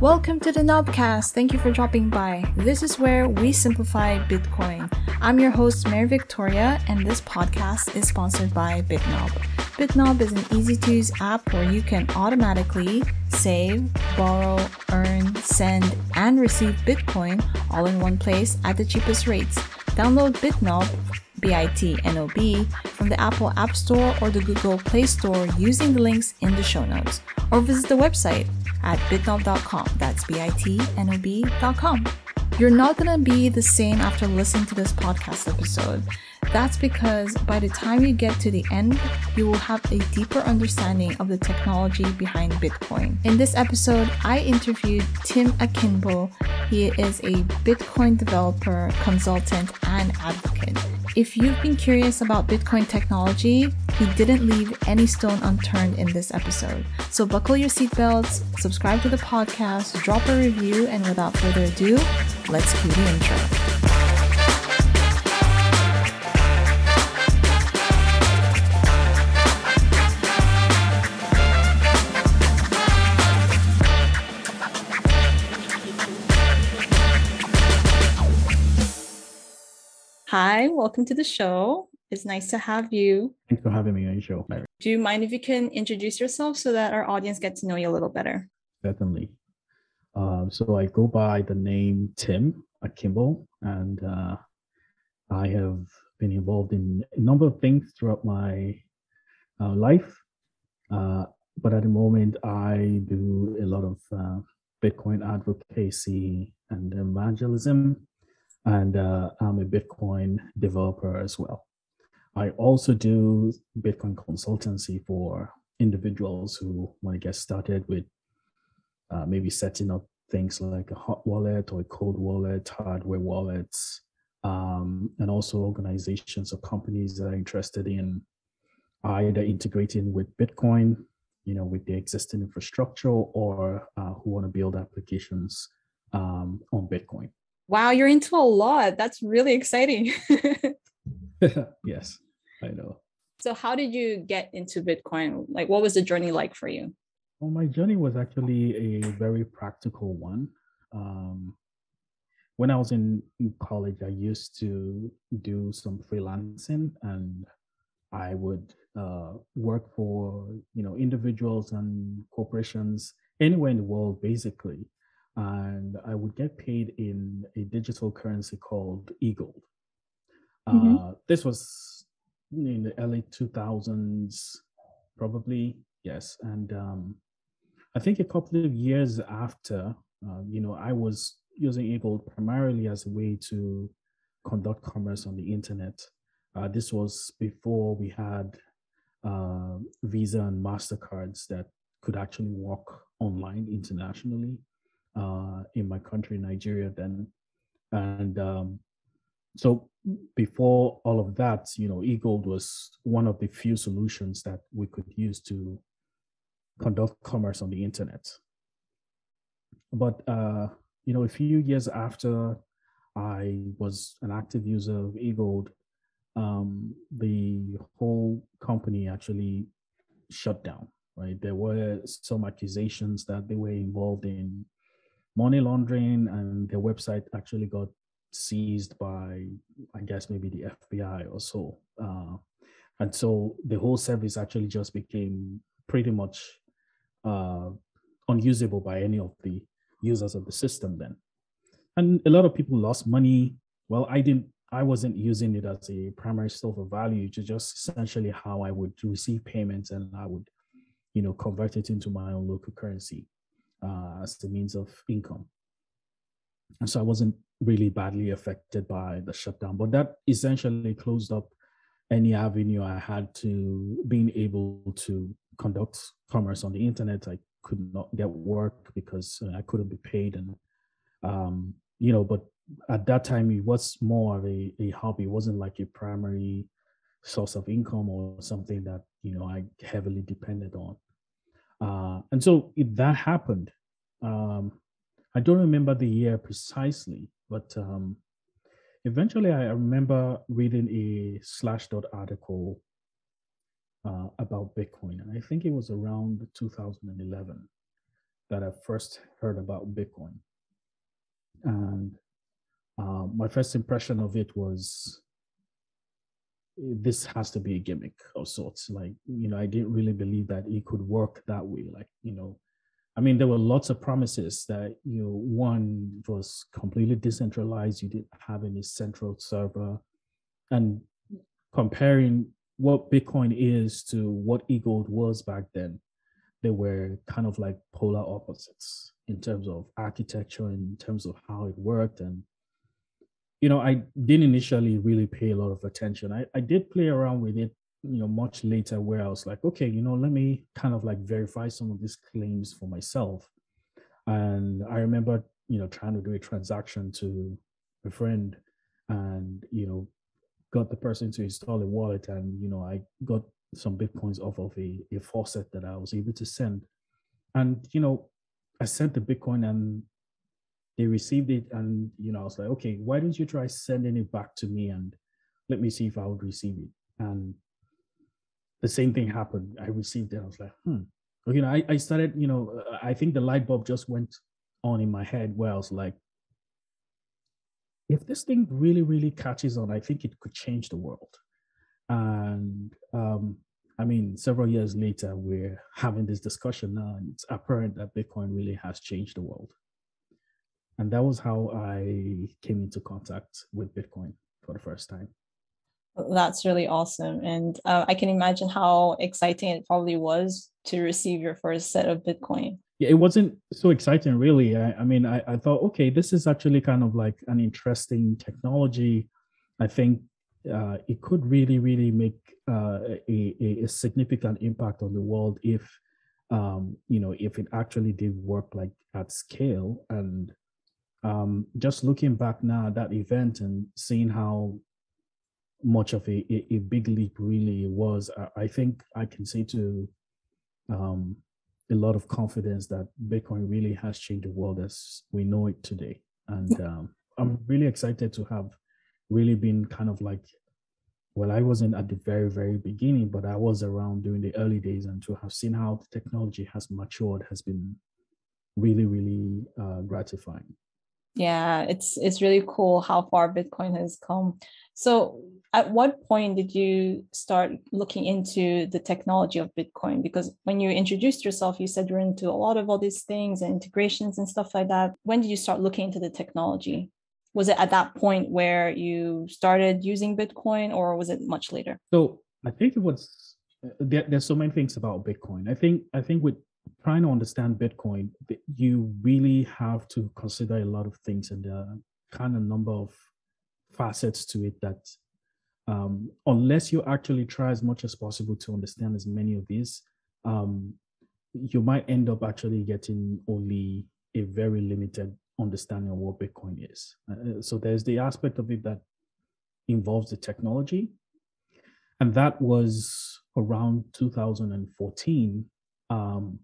Welcome to the Nobcast. Thank you for dropping by. This is where we simplify Bitcoin. I'm your host, Mary Victoria, and this podcast is sponsored by Bitnob. Bitnob is an easy to use app where you can automatically save, borrow, earn, send, and receive Bitcoin all in one place at the cheapest rates. Download Bitnob B-I-T-N-O-B, from the Apple App Store or the Google Play Store using the links in the show notes. Or visit the website at bitnob.com. That's B-I-T-N-O-B.com. You're not going to be the same after listening to this podcast episode. That's because by the time you get to the end, you will have a deeper understanding of the technology behind Bitcoin. In this episode, I interviewed Tim Akinbo. He is a Bitcoin developer, consultant, and advocate. If you've been curious about Bitcoin technology, he didn't leave any stone unturned in this episode. So buckle your seatbelts, subscribe to the podcast, drop a review, and without further ado, let's cue the intro. Hi, welcome to the show. It's nice to have you. Thanks for having me on your show, Mary. Do you mind if you can introduce yourself so that our audience gets to know you a little better? Certainly. Um, so I go by the name Tim Akinbo, and uh, I have been involved in a number of things throughout my uh, life. Uh, but at the moment, I do a lot of uh, Bitcoin advocacy and evangelism and uh, I'm a Bitcoin developer as well. I also do Bitcoin consultancy for individuals who want to get started with uh, maybe setting up things like a hot wallet or a cold wallet, hardware wallets, um, and also organizations or companies that are interested in either integrating with Bitcoin, you know, with the existing infrastructure, or uh, who want to build applications um, on Bitcoin. Wow, you're into a lot. That's really exciting. yes, I know. So, how did you get into Bitcoin? Like, what was the journey like for you? Well, my journey was actually a very practical one. Um, when I was in, in college, I used to do some freelancing and I would uh, work for you know individuals and corporations anywhere in the world, basically and I would get paid in a digital currency called eGold. Mm-hmm. Uh, this was in the early 2000s, probably, yes. And um, I think a couple of years after, uh, you know, I was using eGold primarily as a way to conduct commerce on the internet. Uh, this was before we had uh, Visa and MasterCards that could actually work online internationally uh, in my country, Nigeria, then. And um, so before all of that, you know, eGold was one of the few solutions that we could use to conduct commerce on the internet. But, uh, you know, a few years after I was an active user of eGold, um, the whole company actually shut down, right? There were some accusations that they were involved in money laundering, and their website actually got seized by, I guess, maybe the FBI or so. Uh, and so the whole service actually just became pretty much uh, unusable by any of the users of the system then. And a lot of people lost money. Well, I didn't, I wasn't using it as a primary source of value, to just essentially how I would receive payments and I would, you know, convert it into my own local currency uh, as the means of income. And so I wasn't really badly affected by the shutdown, but that essentially closed up any avenue I had to being able to conduct commerce on the internet. I could not get work because uh, I couldn't be paid, and um, you know. But at that time, it was more of a, a hobby. It wasn't like a primary source of income or something that you know I heavily depended on. Uh, and so if that happened, um, I don't remember the year precisely, but um, eventually I remember reading a Slashdot article uh, about Bitcoin, and I think it was around 2011. that I first heard about Bitcoin. And um, my first impression of it was this has to be a gimmick of sorts. Like, you know, I didn't really believe that it could work that way. Like, you know, I mean, there were lots of promises that, you know, one was completely decentralized, you didn't have any central server. And comparing what Bitcoin is to what e-gold was back then, they were kind of like polar opposites in terms of architecture, in terms of how it worked. And, you know, I didn't initially really pay a lot of attention. I, I did play around with it you know much later where i was like okay you know let me kind of like verify some of these claims for myself and i remember you know trying to do a transaction to a friend and you know got the person to install a wallet and you know i got some bitcoins off of a, a faucet that i was able to send and you know i sent the bitcoin and they received it and you know i was like okay why don't you try sending it back to me and let me see if i would receive it and the same thing happened. I received it. I was like, hmm. You know, I, I started, you know, I think the light bulb just went on in my head where I was like, if this thing really, really catches on, I think it could change the world. And um, I mean, several years later, we're having this discussion now, and it's apparent that Bitcoin really has changed the world. And that was how I came into contact with Bitcoin for the first time. That's really awesome. And uh, I can imagine how exciting it probably was to receive your first set of Bitcoin. Yeah, it wasn't so exciting, really. I, I mean, I, I thought, okay, this is actually kind of like an interesting technology. I think uh, it could really, really make uh, a, a significant impact on the world if, um, you know, if it actually did work like at scale. And um, just looking back now at that event and seeing how much of a, a, a big leap really was. I, I, think I can say to um, a lot of confidence that Bitcoin really has changed the world as we know it today. And um, I'm really excited to have really been kind of like, well, I wasn't at the very, very beginning, but I was around during the early days and to have seen how the technology has matured has been really, really uh, gratifying yeah it's it's really cool how far bitcoin has come. So at what point did you start looking into the technology of bitcoin? Because when you introduced yourself you said you're into a lot of all these things and integrations and stuff like that. When did you start looking into the technology? Was it at that point where you started using bitcoin or was it much later? So i think it was there, there's so many things about bitcoin. I think i think with trying to understand Bitcoin, you really have to consider a lot of things and the kind of number of facets to it that um, unless you actually try as much as possible to understand as many of these, um, you might end up actually getting only a very limited understanding of what Bitcoin is. Uh, so there's the aspect of it that involves the technology. And that was around 2014. Um,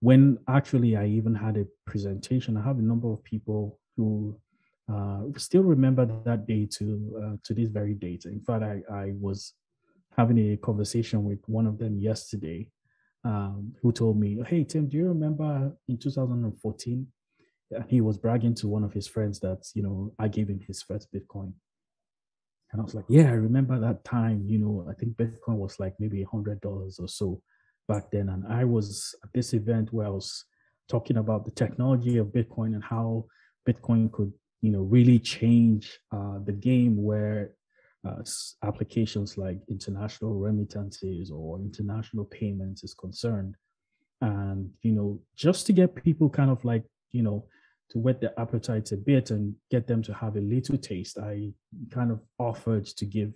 when actually I even had a presentation, I have a number of people who uh, still remember that day to uh, to this very date. In fact, I, I was having a conversation with one of them yesterday, um, who told me, "Hey Tim, do you remember in 2014?" He was bragging to one of his friends that you know I gave him his first Bitcoin, and I was like, "Yeah, I remember that time. You know, I think Bitcoin was like maybe a hundred dollars or so." Back then. And I was at this event where I was talking about the technology of Bitcoin and how Bitcoin could, you know, really change uh, the game where uh, applications like international remittances or international payments is concerned. And, you know, just to get people kind of like, you know, to whet their appetites a bit and get them to have a little taste, I kind of offered to give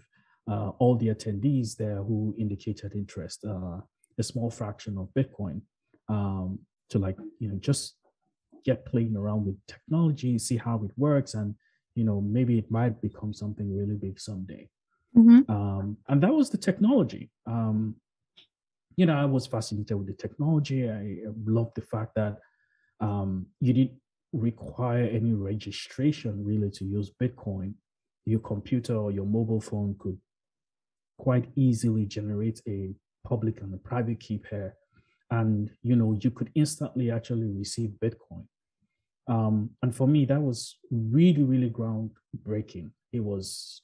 uh, all the attendees there who indicated interest uh, a small fraction of Bitcoin um, to like, you know, just get playing around with technology, see how it works, and you know, maybe it might become something really big someday. Mm-hmm. Um, and that was the technology. Um, you know, I was fascinated with the technology. I loved the fact that um, you didn't require any registration really to use Bitcoin. Your computer or your mobile phone could quite easily generate a public and the private key pair and you know you could instantly actually receive Bitcoin. Um, and for me, that was really, really groundbreaking. It was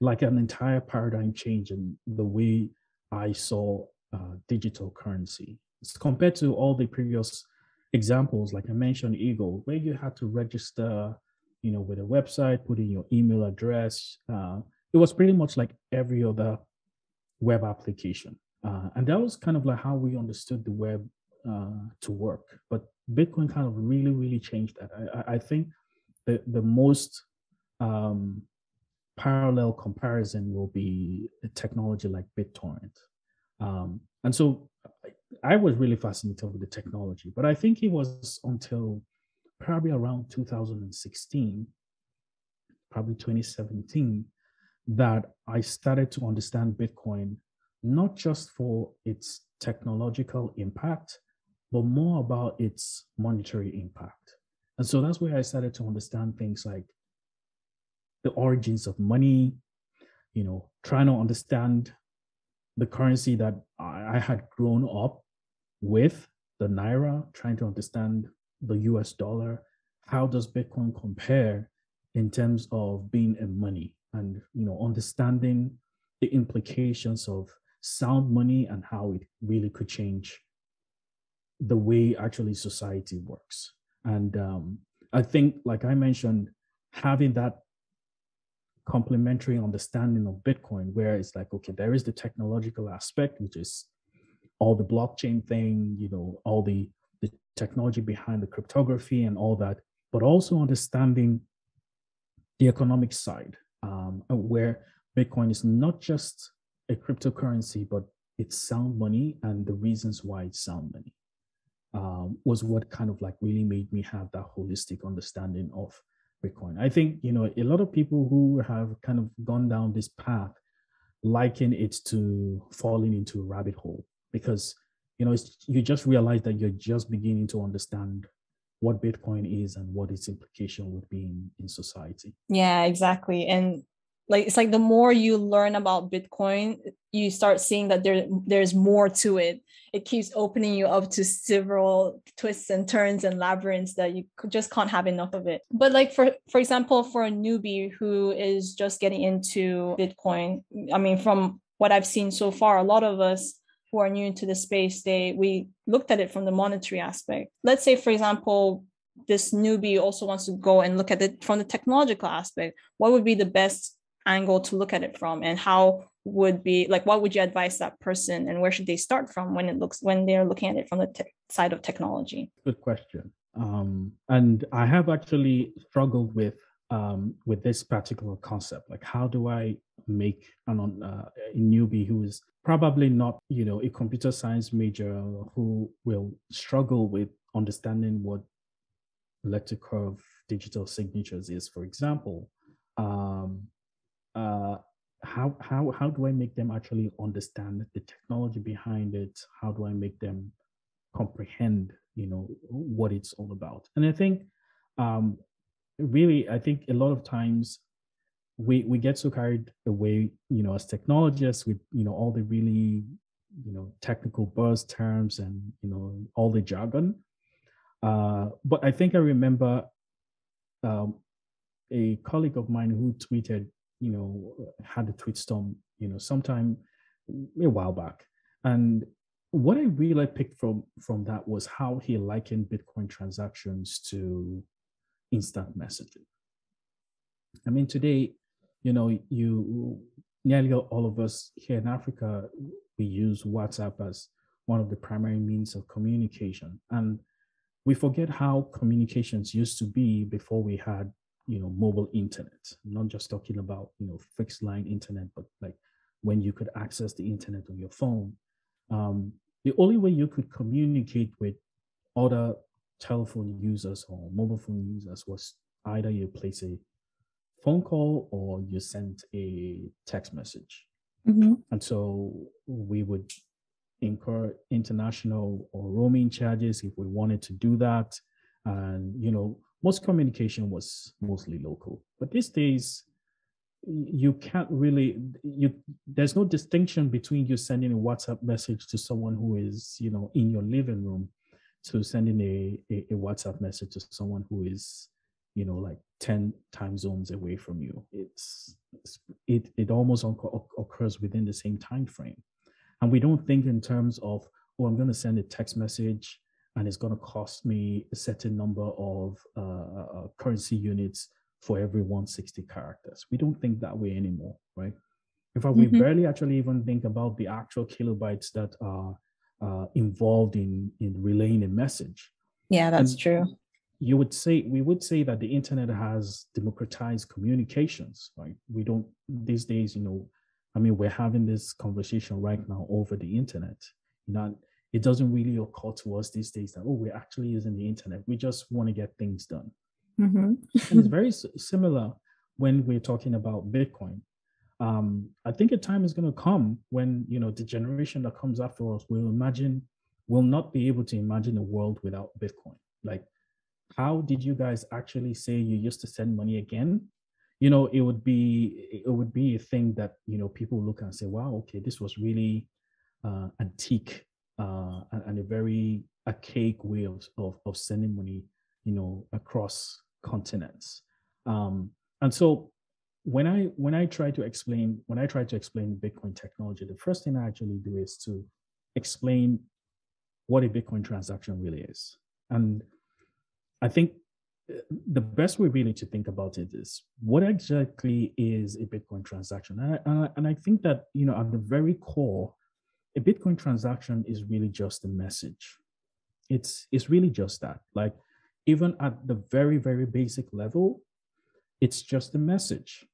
like an entire paradigm change in the way I saw uh, digital currency. Compared to all the previous examples, like I mentioned, eGold, where you had to register, you know, with a website, put in your email address. Uh, it was pretty much like every other web application. Uh, and that was kind of like how we understood the web uh, to work. But Bitcoin kind of really, really changed that. I, I think the, the most um, parallel comparison will be a technology like BitTorrent. Um, and so I was really fascinated with the technology, but I think it was until probably around 2016, probably 2017, that I started to understand Bitcoin, not just for its technological impact, but more about its monetary impact. And so that's where I started to understand things like the origins of money, you know, trying to understand the currency that I, had grown up with, the Naira, trying to understand the US dollar. How does Bitcoin compare in terms of being a money and, you know, understanding the implications of sound money and how it really could change the way actually society works. And um, I think, like I mentioned, having that complementary understanding of Bitcoin, where it's like, okay, there is the technological aspect, which is all the blockchain thing, you know, all the, the technology behind the cryptography and all that, but also understanding the economic side, um, where Bitcoin is not just a cryptocurrency, but it's sound money and the reasons why it's sound money um, was what kind of like really made me have that holistic understanding of Bitcoin. I think, you know, a lot of people who have kind of gone down this path liken it to falling into a rabbit hole because, you know, you just realize that you're just beginning to understand what Bitcoin is and what its implication would be in, in society. Yeah, exactly. And like it's like the more you learn about bitcoin you start seeing that there there's more to it it keeps opening you up to several twists and turns and labyrinths that you just can't have enough of it but like for for example for a newbie who is just getting into bitcoin i mean from what i've seen so far a lot of us who are new into the space they we looked at it from the monetary aspect. Let's say for example this newbie also wants to go and look at it from the technological aspect. What would be the best angle to look at it from and how would be like what would you advise that person and where should they start from when it looks when they're looking at it from the te- side of technology? Good question. Um, and i have actually struggled with um, with this particular concept like how do i make an uh, a newbie who is probably not you know a computer science major who will struggle with understanding what elliptic curve digital signatures is for example um, uh, how how how do I make them actually understand the technology behind it? How do I make them comprehend, you know, what it's all about? And I think, um, really, I think a lot of times we we get so carried away, you know, as technologists with you know all the really you know technical buzz terms and you know all the jargon. Uh, but I think I remember um, a colleague of mine who tweeted you know, had a tweet storm, you know, sometime a while back. And what I really picked from from that was how he likened Bitcoin transactions to instant messaging. I mean, today, you know, you nearly all of us here in Africa, we use WhatsApp as one of the primary means of communication. And we forget how communications used to be before we had you know mobile internet I'm not just talking about you know fixed line internet but like when you could access the internet on your phone um, the only way you could communicate with other telephone users or mobile phone users was either you place a phone call or you sent a text message mm-hmm. and so we would incur international or roaming charges if we wanted to do that and you know most communication was mostly local. But these days, you can't really you there's no distinction between you sending a whatsapp message to someone who is you know in your living room to sending a, a, a whatsapp message to someone who is you know like 10 time zones away from you it's, it's it it almost occurs within the same time frame and we don't think in terms of oh i'm going to send a text message and it's going to cost me a certain number of uh, uh, uh currency units for every 160 characters. We don't think that way anymore, right? In fact, mm-hmm. we barely actually even think about the actual kilobytes that are uh, involved in in relaying a message. Yeah, that's and true. You would say we would say that the internet has democratized communications, right? We don't these days, you know, I mean, we're having this conversation right now over the internet. You know, it doesn't really occur to us these days that oh, we're actually using the internet. We just want to get things done. Mm-hmm. and it's very similar when we're talking about Bitcoin. Um, I think a time is going to come when you know the generation that comes after us will imagine will not be able to imagine a world without Bitcoin. Like, how did you guys actually say you used to send money again? You know, it would be it would be a thing that you know people look and say, "Wow, okay, this was really uh, antique uh, and, a very archaic way of, of, of sending money you know, across continents. Um, and so when I when I try to explain when I try to explain Bitcoin technology, the first thing I actually do is to explain what a Bitcoin transaction really is. And I think the best way really to think about it is what exactly is a Bitcoin transaction? And I, and I think that you know at the very core, a Bitcoin transaction is really just a message. It's it's really just that. Like even at the very, very basic level, it's just a message.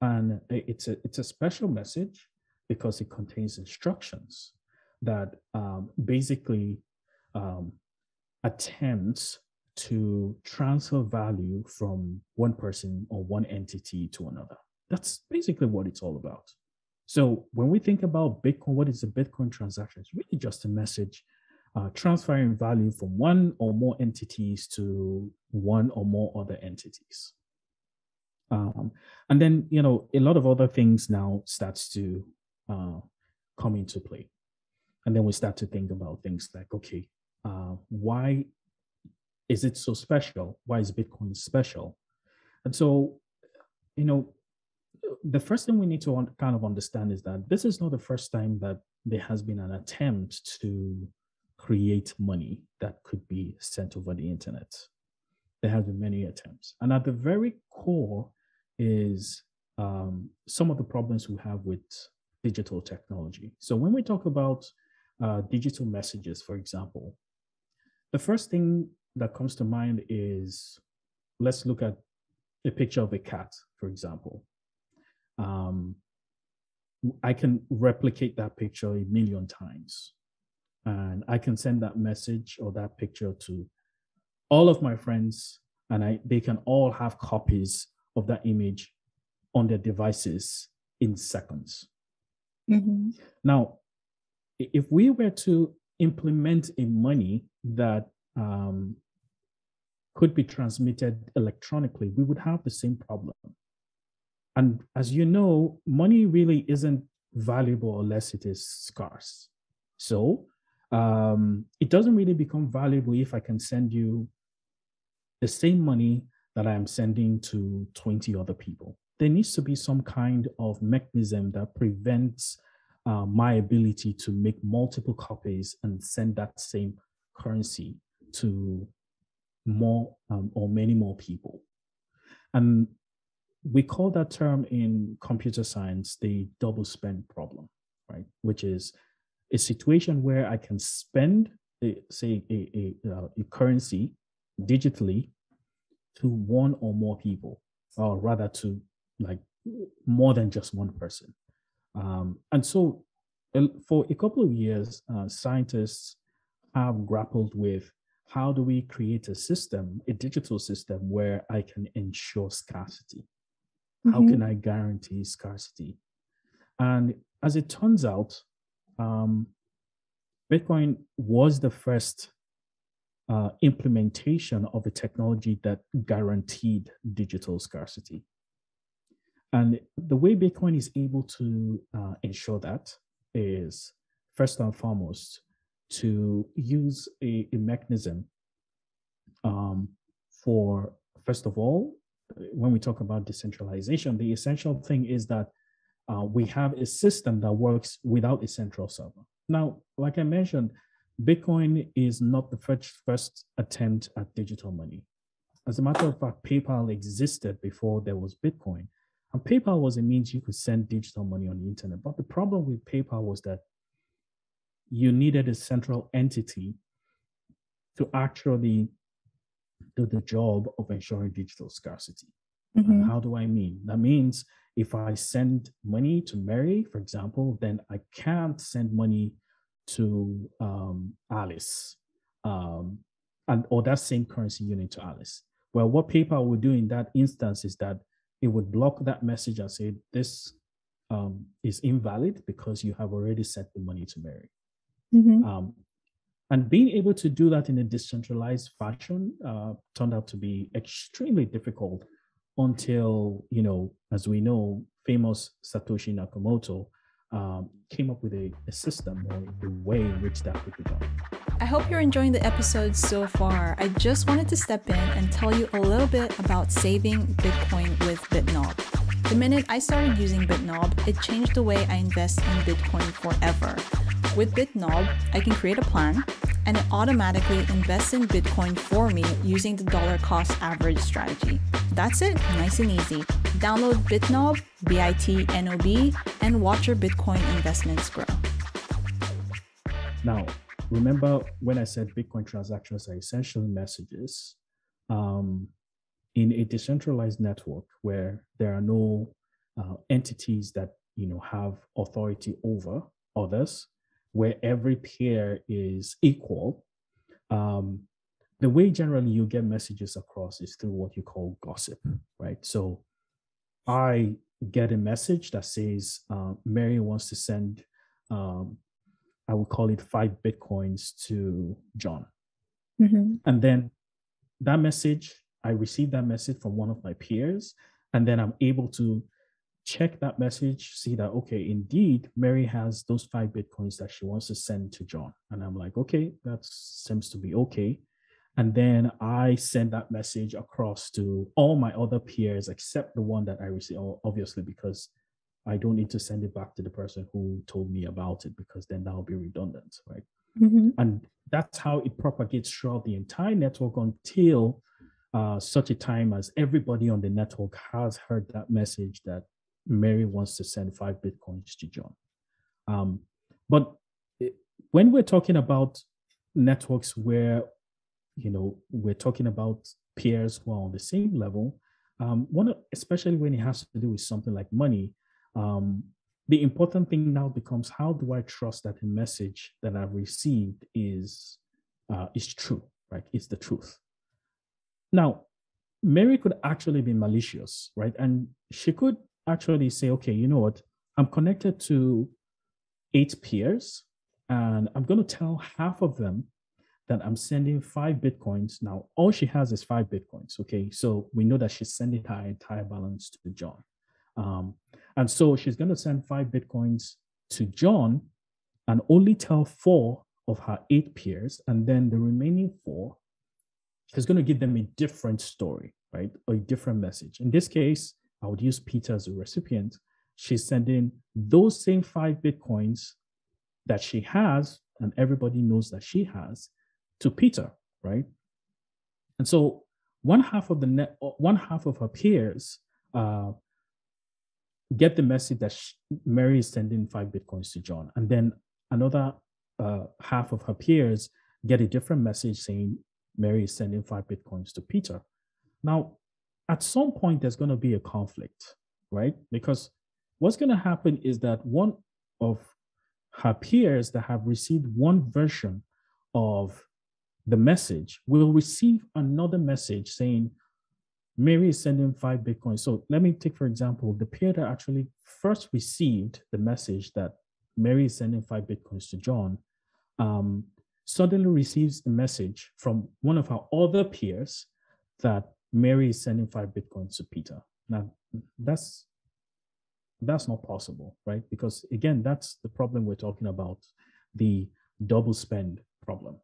And it's a, it's a special message because it contains instructions that um, basically um, attempts to transfer value from one person or one entity to another. That's basically what it's all about. So when we think about Bitcoin, what is a Bitcoin transaction? It's really just a message uh, transferring value from one or more entities to one or more other entities. Um, and then, you know, a lot of other things now starts to uh, come into play. And then we start to think about things like, okay, uh, why is it so special? Why is Bitcoin special? And so, you know, the first thing we need to kind of understand is that this is not the first time that there has been an attempt to create money that could be sent over the internet. There have been many attempts. And at the very core is um, some of the problems we have with digital technology. So when we talk about uh, digital messages, for example, the first thing that comes to mind is let's look at a picture of a cat, for example. Um, I can replicate that picture a million times and I can send that message or that picture to all of my friends, and I they can all have copies of that image on their devices in seconds. Mm-hmm. Now, if we were to implement a money that um, could be transmitted electronically, we would have the same problem. And as you know, money really isn't valuable unless it is scarce. So um, it doesn't really become valuable if I can send you the same money that I am sending to 20 other people. There needs to be some kind of mechanism that prevents uh, my ability to make multiple copies and send that same currency to more um, or many more people. And we call that term in computer science the double spend problem, right? Which is a situation where I can spend, a, say, a, a, uh, a currency digitally to one or more people, or rather to like more than just one person. Um, and so, for a couple of years, uh, scientists have grappled with how do we create a system, a digital system where I can ensure scarcity? Mm-hmm. How can I guarantee scarcity? And as it turns out, um, Bitcoin was the first uh, implementation of a technology that guaranteed digital scarcity. And the way Bitcoin is able to uh, ensure that is first and foremost to use a, a mechanism um, for, first of all, when we talk about decentralization, the essential thing is that uh, we have a system that works without a central server. Now, like I mentioned, Bitcoin is not the first, first attempt at digital money. As a matter of fact, PayPal existed before there was Bitcoin. And PayPal was a means you could send digital money on the internet. But the problem with PayPal was that you needed a central entity to actually do the job of ensuring digital scarcity. Mm-hmm. how do I mean? That means if I send money to Mary, for example, then I can't send money to um, Alice, um, and or that same currency unit to Alice. Well, what PayPal would do in that instance is that it would block that message and say this um, is invalid because you have already sent the money to Mary. Mm-hmm. Um, and being able to do that in a decentralized fashion uh, turned out to be extremely difficult until, you know, as we know, famous Satoshi Nakamoto um, came up with a, a system or a way in which that could be done. I hope you're enjoying the episode so far. I just wanted to step in and tell you a little bit about saving Bitcoin with BitNob. The minute I started using BitNob, it changed the way I invest in Bitcoin forever. With BitNob, I can create a plan and it automatically invests in Bitcoin for me using the dollar cost average strategy. That's it, nice and easy. Download BitNob, B I T N O B, and watch your Bitcoin investments grow. Now, remember when I said Bitcoin transactions are essentially messages? Um, in a decentralized network where there are no uh, entities that you know have authority over others, where every peer is equal, um, the way generally you get messages across is through what you call gossip, right? So I get a message that says uh, Mary wants to send, um, I would call it five bitcoins to John. Mm-hmm. And then that message, I receive that message from one of my peers, and then I'm able to check that message, see that, okay, indeed, Mary has those five Bitcoins that she wants to send to John. And I'm like, okay, that seems to be okay. And then I send that message across to all my other peers except the one that I received, obviously, because I don't need to send it back to the person who told me about it because then that'll be redundant, right? Mm-hmm. And that's how it propagates throughout the entire network until uh, such a time as everybody on the network has heard that message that Mary wants to send five bitcoins to John. Um, but when we're talking about networks where, you know, we're talking about peers who are on the same level, um, one, especially when it has to do with something like money, um, the important thing now becomes how do I trust that the message that I've received is uh, is true, right? It's the truth. Now, Mary could actually be malicious, right? And she could actually say, okay, you know what? I'm connected to eight peers, and I'm going to tell half of them that I'm sending five bitcoins. Now, all she has is five bitcoins. Okay, so we know that she's sending her entire balance to John. Um, and so she's going to send five bitcoins to John and only tell four of her eight peers. And then the remaining four, she's going to give them a different story, right? Or a different message. In this case, I would use Peter as a recipient. She's sending those same five Bitcoins that she has, and everybody knows that she has, to Peter, right? And so one half of the net, one half of her peers uh, get the message that she, Mary is sending five bitcoins to John, and then another uh, half of her peers get a different message saying Mary is sending five bitcoins to Peter. Now, at some point there's going to be a conflict, right? Because what's going to happen is that one of her peers that have received one version of the message will receive another message saying, Mary is sending five Bitcoins. So let me take, for example, the peer that actually first received the message that Mary is sending five Bitcoins to John um, suddenly receives a message from one of her other peers that Mary is sending five bitcoins to Peter. Now, that's That's not possible, right? Because again, that's the problem we're talking about the double spend problem.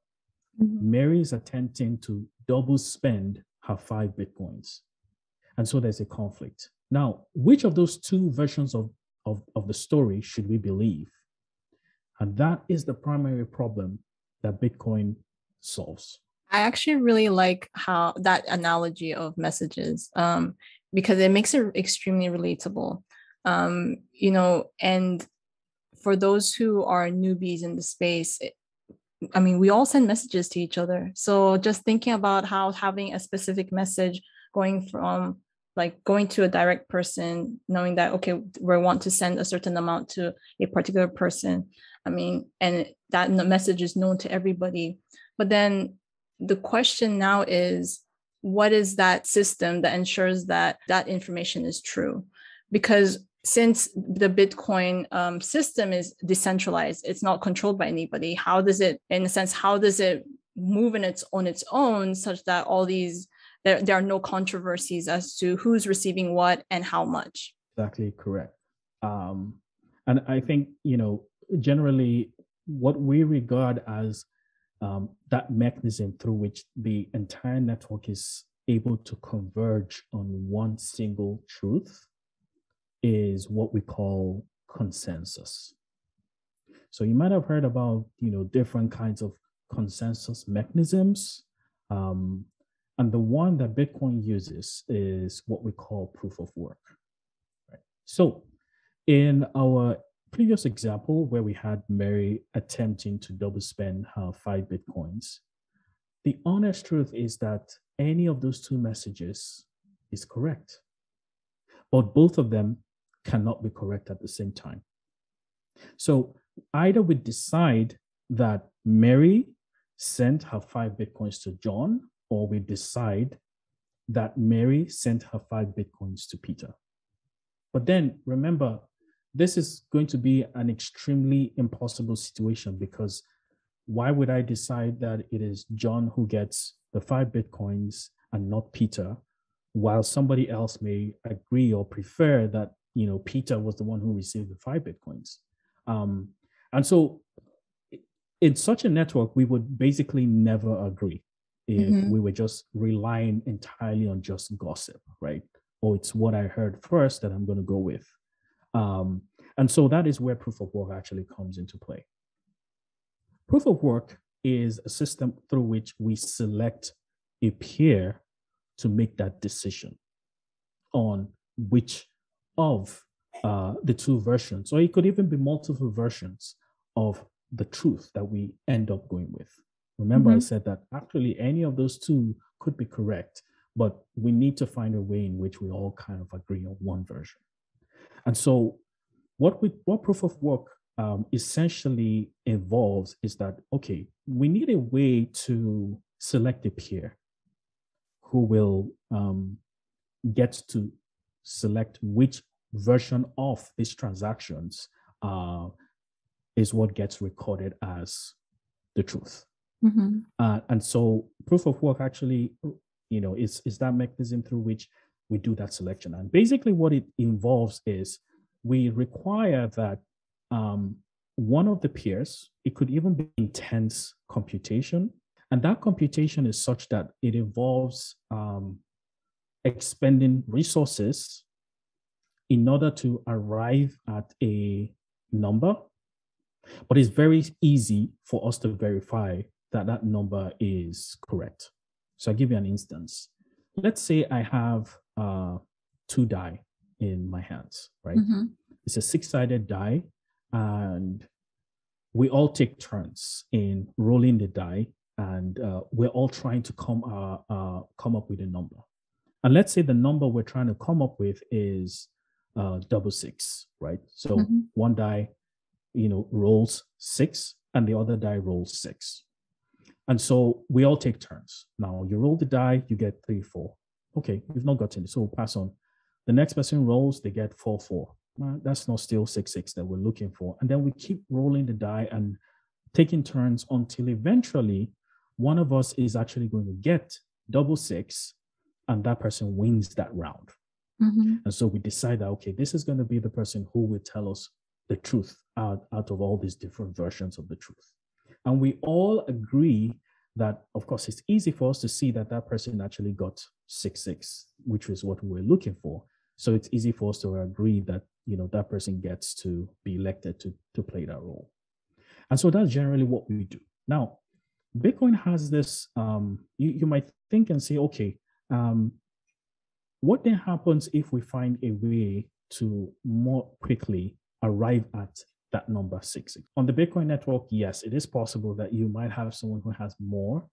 Mm-hmm. Mary is attempting to double spend her five bitcoins. And so there's a conflict. Now, which of those two versions of, of, of the story should we believe? And that is the primary problem that Bitcoin solves. I actually really like how that analogy of messages um, because it makes it extremely relatable. Um, you know, and for those who are newbies in the space, it, I mean, we all send messages to each other. So just thinking about how having a specific message going from like going to a direct person, knowing that, okay, we want to send a certain amount to a particular person. I mean, and that message is known to everybody. But then the question now is, what is that system that ensures that that information is true? Because since the Bitcoin um, system is decentralized, it's not controlled by anybody. How does it, in a sense, how does it move in its on its own, such that all these there, there are no controversies as to who's receiving what and how much? Exactly correct. Um, and I think you know generally what we regard as um, that mechanism through which the entire network is able to converge on one single truth is what we call consensus. So you might have heard about you know different kinds of consensus mechanisms, um, and the one that Bitcoin uses is what we call proof of work. Right? So in our previous example where we had Mary attempting to double spend her five Bitcoins, the honest truth is that any of those two messages is correct. But both of them cannot be correct at the same time. So either we decide that Mary sent her five bitcoins to John, or we decide that Mary sent her five bitcoins to Peter. But then remember, this is going to be an extremely impossible situation because why would I decide that it is John who gets the five bitcoins and not Peter, while somebody else may agree or prefer that you know Peter was the one who received the five bitcoins. Um, and so in such a network, we would basically never agree if mm-hmm. we were just relying entirely on just gossip, right? Or it's what I heard first that I'm going to go with. Um, and so that is where proof of work actually comes into play. Proof of work is a system through which we select a peer to make that decision on which of uh, the two versions, or it could even be multiple versions of the truth that we end up going with. Remember, mm-hmm. I said that actually any of those two could be correct, but we need to find a way in which we all kind of agree on one version. And so, what we what proof of work um, essentially involves is that okay, we need a way to select a peer who will um, get to select which version of these transactions uh, is what gets recorded as the truth. Mm-hmm. Uh, and so proof of work actually, you know, is, is that mechanism through which we do that selection. And basically what it involves is we require that um, one of the peers, it could even be intense computation. And that computation is such that it involves um, expending resources in order to arrive at a number. But it's very easy for us to verify that that number is correct. So I'll give you an instance. Let's say I have uh, two die in my hands, right? Mm-hmm. It's a six sided die, and we all take turns in rolling the die, and uh, we're all trying to come uh, uh, come up with a number. And let's say the number we're trying to come up with is uh, double six, right? So mm-hmm. one die, you know, rolls six, and the other die rolls six. And so we all take turns. Now you roll the die, you get three, four. Okay, you've not gotten it, so we'll pass on. The next person rolls, they get four, four. Uh, that's not still six, six that we're looking for. And then we keep rolling the die and taking turns until eventually one of us is actually going to get double six and that person wins that round. Mm-hmm. And so we decide that, okay, this is going to be the person who will tell us the truth out, out of all these different versions of the truth. And we all agree that, of course, it's easy for us to see that that person actually got six six, which is what we were looking for. So it's easy for us to agree that you know that person gets to be elected to to play that role. And so that's generally what we do. Now, Bitcoin has this. Um, you you might think and say, okay, um, what then happens if we find a way to more quickly arrive at that number six? On the Bitcoin network, yes, it is possible that you might have someone who has more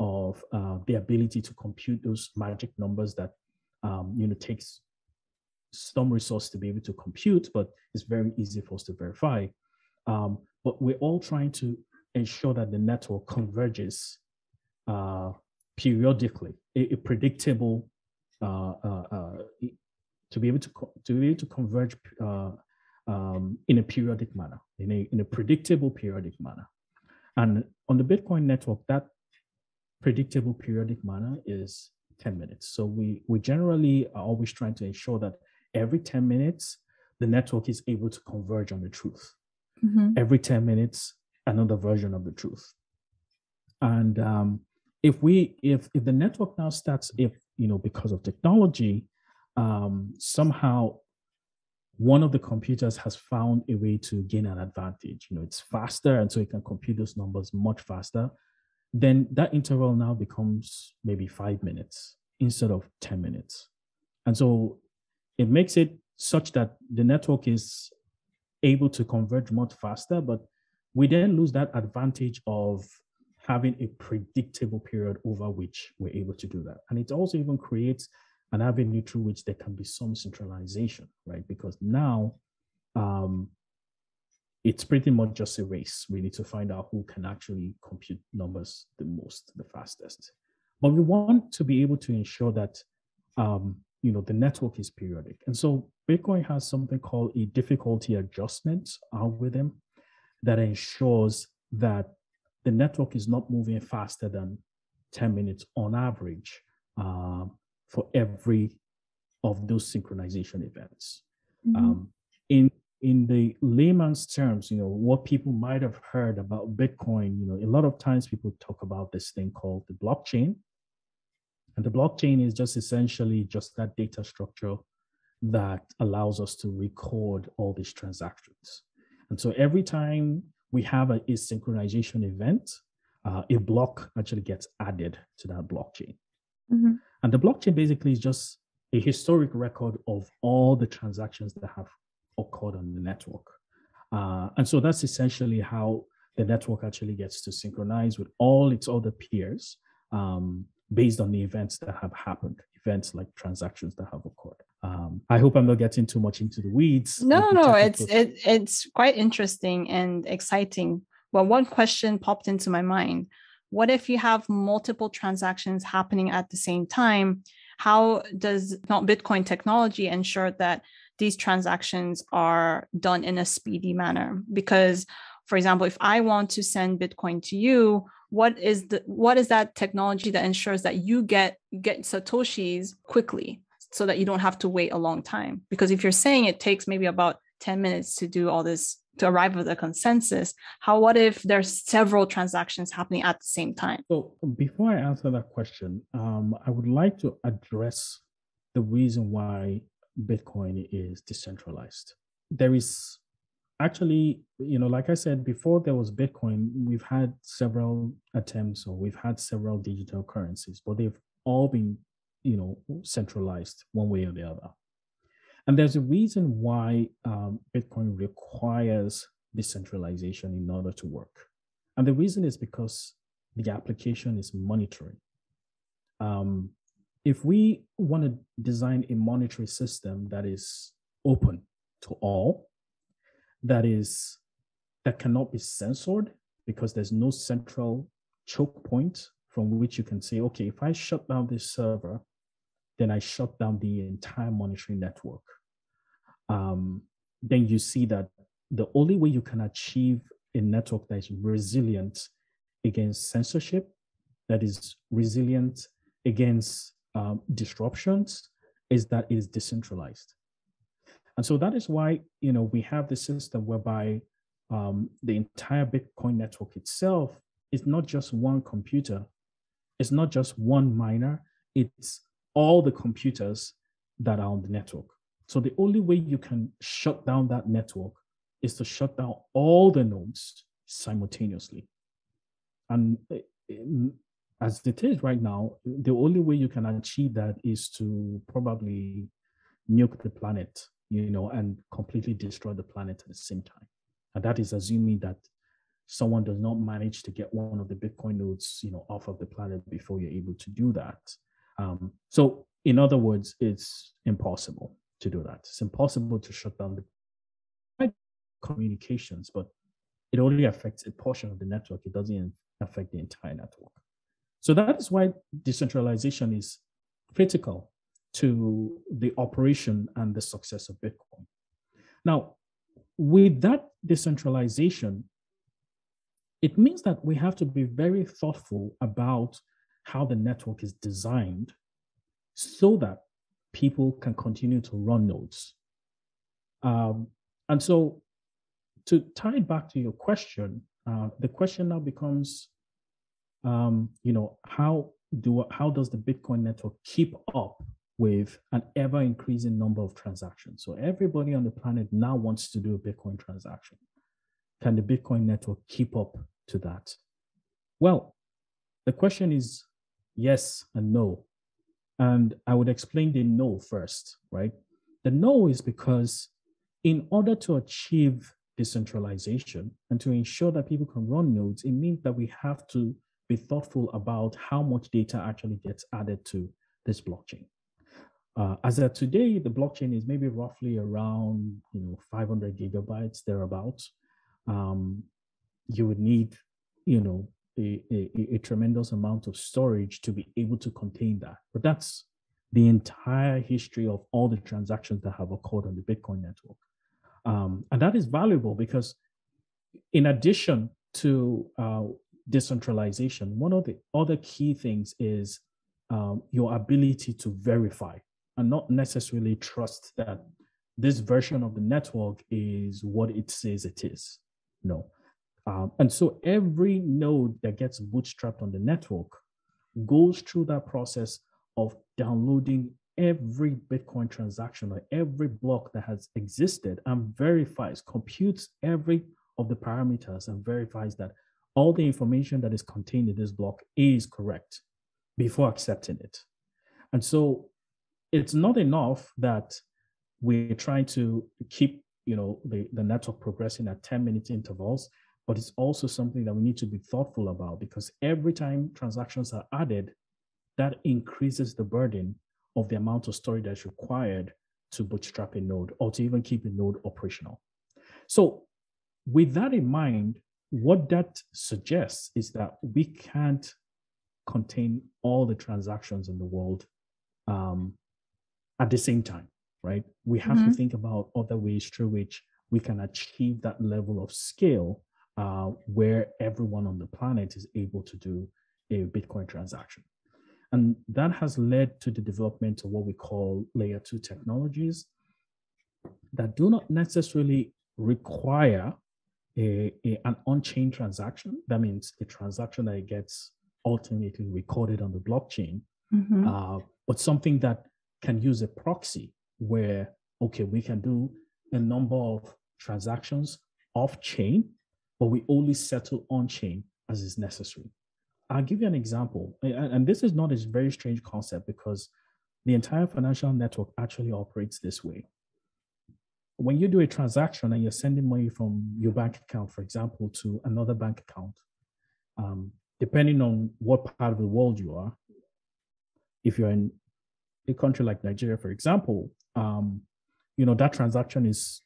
of uh, the ability to compute those magic numbers that um, you know takes some resource to be able to compute, but it's very easy for us to verify. Um, but we're all trying to ensure that the network converges uh, periodically, a, a predictable uh, uh, uh, to be able to to be able to converge um, in a periodic manner, in a in a predictable periodic manner. And on the Bitcoin network, that predictable periodic manner is 10 minutes. So we we generally are always trying to ensure that every 10 minutes the network is able to converge on the truth. Mm-hmm. Every 10 minutes, another version of the truth. And um, if we if if the network now starts if you know because of technology um, somehow one of the computers has found a way to gain an advantage. You know it's faster and so it can compute those numbers much faster. Then that interval now becomes maybe five minutes instead of 10 minutes. And so it makes it such that the network is able to converge much faster but we then lose that advantage of having a predictable period over which we're able to do that. And it also even creates an avenue through which there can be some centralization, right? Because now um, it's pretty much just a race. We need to find out who can actually compute numbers the most, the fastest. But we want to be able to ensure that um, you know the network is periodic. And so Bitcoin has something called a difficulty adjustment algorithm that ensures that the network is not moving faster than 10 minutes on average uh, for every of those synchronization events. Mm-hmm. Um, in in the layman's terms, you know, what people might have heard about Bitcoin, you know, a lot of times people talk about this thing called the blockchain. And the blockchain is just essentially just that data structure that allows us to record all these transactions. And so every time we have a, a synchronization event, uh, a block actually gets added to that blockchain. Mm-hmm. And the blockchain basically is just a historic record of all the transactions that have occurred on the network. Uh, and so that's essentially how the network actually gets to synchronize with all its other peers um, based on the events that have happened, events like transactions that have occurred. Um, I hope I'm not getting too much into the weeds. No, no, it's it, it's quite interesting and exciting. Well, one question popped into my mind: What if you have multiple transactions happening at the same time? How does not Bitcoin technology ensure that these transactions are done in a speedy manner? Because, for example, if I want to send Bitcoin to you, what is the what is that technology that ensures that you get get satoshis quickly so that you don't have to wait a long time. Because if you're saying it takes maybe about 10 minutes to do all this to arrive at a consensus, how what if there's several transactions happening at the same time? So before I answer that question, um, I would like to address the reason why Bitcoin is decentralized. There is actually, you know, like I said, before there was Bitcoin, we've had several attempts or we've had several digital currencies, but they've all been you know, centralized one way or the other. And there's a reason why um, Bitcoin requires decentralization in order to work. And the reason is because the application is monitoring. Um, if we want to design a monetary system that is open to all, that is that cannot be censored because there's no central choke point from which you can say, okay, if I shut down this server, then I shut down the entire monitoring network. Um, then you see that the only way you can achieve a network that is resilient against censorship, that is resilient against um, disruptions, is that it is decentralized. And so that is why, you know, we have the system whereby um, the entire Bitcoin network itself is not just one computer, it's not just one miner, it's all the computers that are on the network. So the only way you can shut down that network is to shut down all the nodes simultaneously. And eh, as it is right now, the only way you can achieve that is to probably nuke the planet, you know, and completely destroy the planet at the same time. And that is assuming that someone does not manage to get one of the Bitcoin nodes, you know, off of the planet before you're able to do that. Um, so, in other words, it's impossible to do that. It's impossible to shut down the communications, but it only affects a portion of the network. It doesn't affect the entire network. So that is why decentralization is critical to the operation and the success of Bitcoin. Now, with that decentralization, it means that we have to be very thoughtful about how the network is designed so that people can continue to run nodes. Um, and so, to tie it back to your question, uh, the question now becomes, um, you know, how do how does the Bitcoin network keep up with an ever increasing number of transactions? So everybody on the planet now wants to do a Bitcoin transaction. Can the Bitcoin network keep up to that? Well, the question is yes and no. And I would explain the no first, right? The no is because in order to achieve decentralization and to ensure that people can run nodes, it means that we have to be thoughtful about how much data actually gets added to this blockchain. Uh, as of today, the blockchain is maybe roughly around you know 500 gigabytes thereabouts. Um, you would need you know a, a, a tremendous amount of storage to be able to contain that. But that's the entire history of all the transactions that have occurred on the Bitcoin network. Um, and that is valuable because, in addition to uh, decentralization, one of the other key things is um, your ability to verify and not necessarily trust that this version of the network is what it says it is. No, um, and so every node that gets bootstrapped on the network goes through that process of downloading every Bitcoin transaction or every block that has existed and verifies, computes every of the parameters and verifies that all the information that is contained in this block is correct before accepting it. And so it's not enough that we're trying to keep you know the, the network progressing at 10 minute intervals but it's also something that we need to be thoughtful about because every time transactions are added, that increases the burden of the amount of storage that's required to bootstrap a node or to even keep a node operational. So, with that in mind, what that suggests is that we can't contain all the transactions in the world um, at the same time, right? We have mm-hmm. to think about other ways through which we can achieve that level of scale uh, where everyone on the planet is able to do a Bitcoin transaction. And that has led to the development of what we call layer two technologies that do not necessarily require a, a, an on-chain transaction. That means a transaction that gets ultimately recorded on the blockchain, mm-hmm. uh, but something that can use a proxy where, okay, we can do a number of transactions off-chain but we only settle on chain as is necessary. I'll give you an example. And this is not a very strange concept because the entire financial network actually operates this way. When you do a transaction and you're sending money from your bank account, for example, to another bank account, um, depending on what part of the world you are, if you're in a country like Nigeria, for example, um, you know that transaction is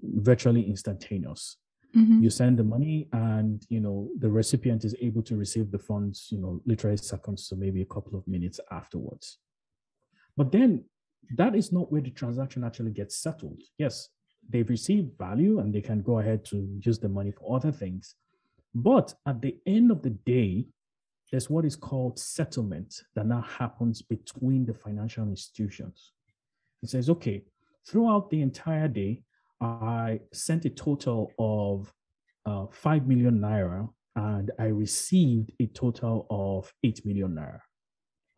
virtually instantaneous. Mm-hmm. You send the money, and you know the recipient is able to receive the funds. You know, literally seconds to maybe a couple of minutes afterwards. But then that is not where the transaction actually gets settled. Yes, they've received value and they can go ahead to use the money for other things. But at the end of the day, there's what is called settlement that now happens between the financial institutions. It says, okay, throughout the entire day, I sent a total of uh, 5 million naira and I received a total of 8 million naira.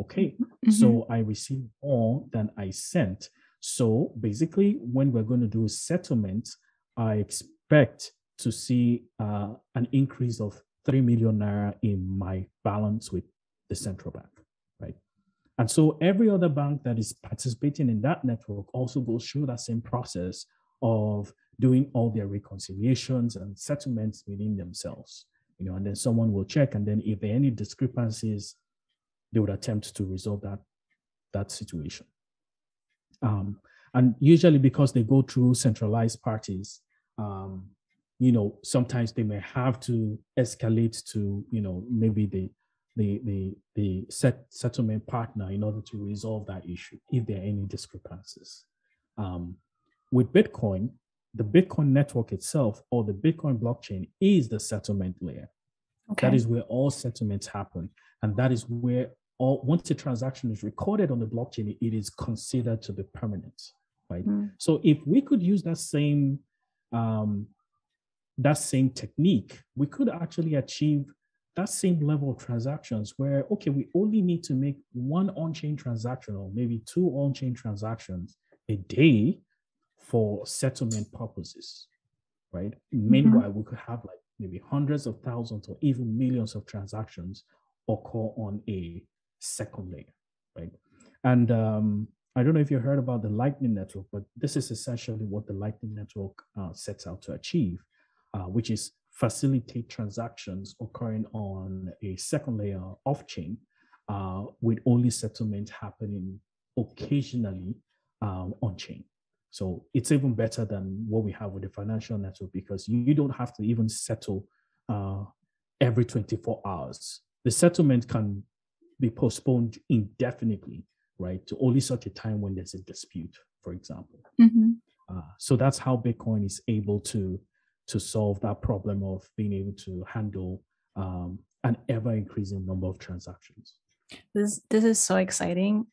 Okay, mm-hmm. so I received more than I sent. So basically, when we're going to do a settlement, I expect to see uh, an increase of 3 million naira in my balance with the central bank, right? And so every other bank that is participating in that network also goes through that same process of doing all their reconciliations and settlements within themselves, you know, and then someone will check, and then if there are any discrepancies, they would attempt to resolve that that situation. Um, and usually because they go through centralized parties, um, you know, sometimes they may have to escalate to, you know, maybe the the the the set settlement partner in order to resolve that issue if there are any discrepancies. Um, with Bitcoin, the Bitcoin network itself or the Bitcoin blockchain is the settlement layer. Okay. That is where all settlements happen, and that is where all once a transaction is recorded on the blockchain, it is considered to be permanent, right? Mm. So if we could use that same um, that same technique, we could actually achieve that same level of transactions where, okay, we only need to make one on-chain transaction or maybe two on-chain transactions a day for settlement purposes, right? Mm-hmm. Meanwhile, we could have like maybe hundreds of thousands or even millions of transactions occur on a second layer, right? And um, I don't know if you heard about the Lightning Network, but this is essentially what the Lightning Network uh, sets out to achieve, uh, which is facilitate transactions occurring on a second layer off chain uh, with only settlement happening occasionally um, on chain. So it's even better than what we have with the financial network because you don't have to even settle uh, every 24 hours. The settlement can be postponed indefinitely, right, to only such a time when there's a dispute, for example. Mm-hmm. Uh, so that's how Bitcoin is able to to solve that problem of being able to handle um, an ever increasing number of transactions. This this is so exciting.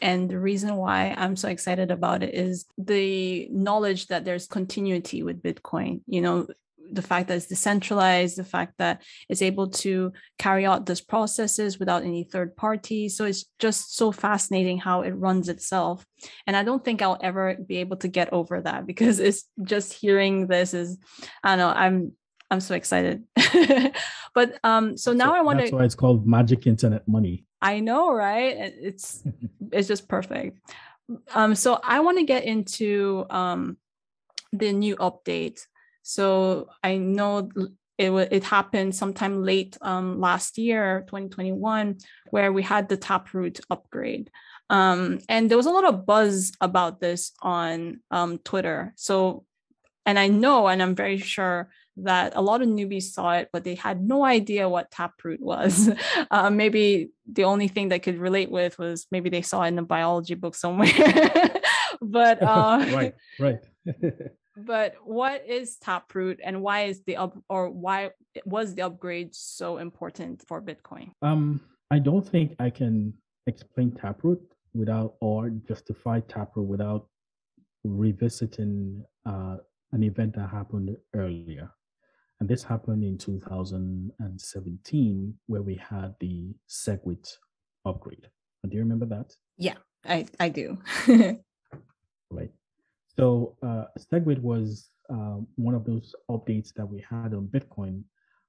And the reason why I'm so excited about it is the knowledge that there's continuity with Bitcoin. You know, the fact that it's decentralized, the fact that it's able to carry out these processes without any third party. So it's just so fascinating how it runs itself. And I don't think I'll ever be able to get over that because it's just hearing this is, I don't know, I'm I'm so excited. but um, so now so I want to. That's why it's called magic internet money. I know, right? It's it's just perfect. Um, so I want to get into um the new update so I know it it happened sometime late um, last year, 2021, where we had the Taproot upgrade. Um, and there was a lot of buzz about this on um, Twitter. So, and I know, and I'm very sure that a lot of newbies saw it, but they had no idea what Taproot was. Uh, maybe the only thing they could relate with was maybe they saw it in a biology book somewhere. but uh, right, right. but what is taproot and why is the up or why was the upgrade so important for bitcoin um i don't think i can explain taproot without or justify taproot without revisiting uh, an event that happened earlier and this happened in 2017 where we had the segwit upgrade. Do you remember that? Yeah i i do. Right. So uh, SegWit was uh, one of those updates that we had on Bitcoin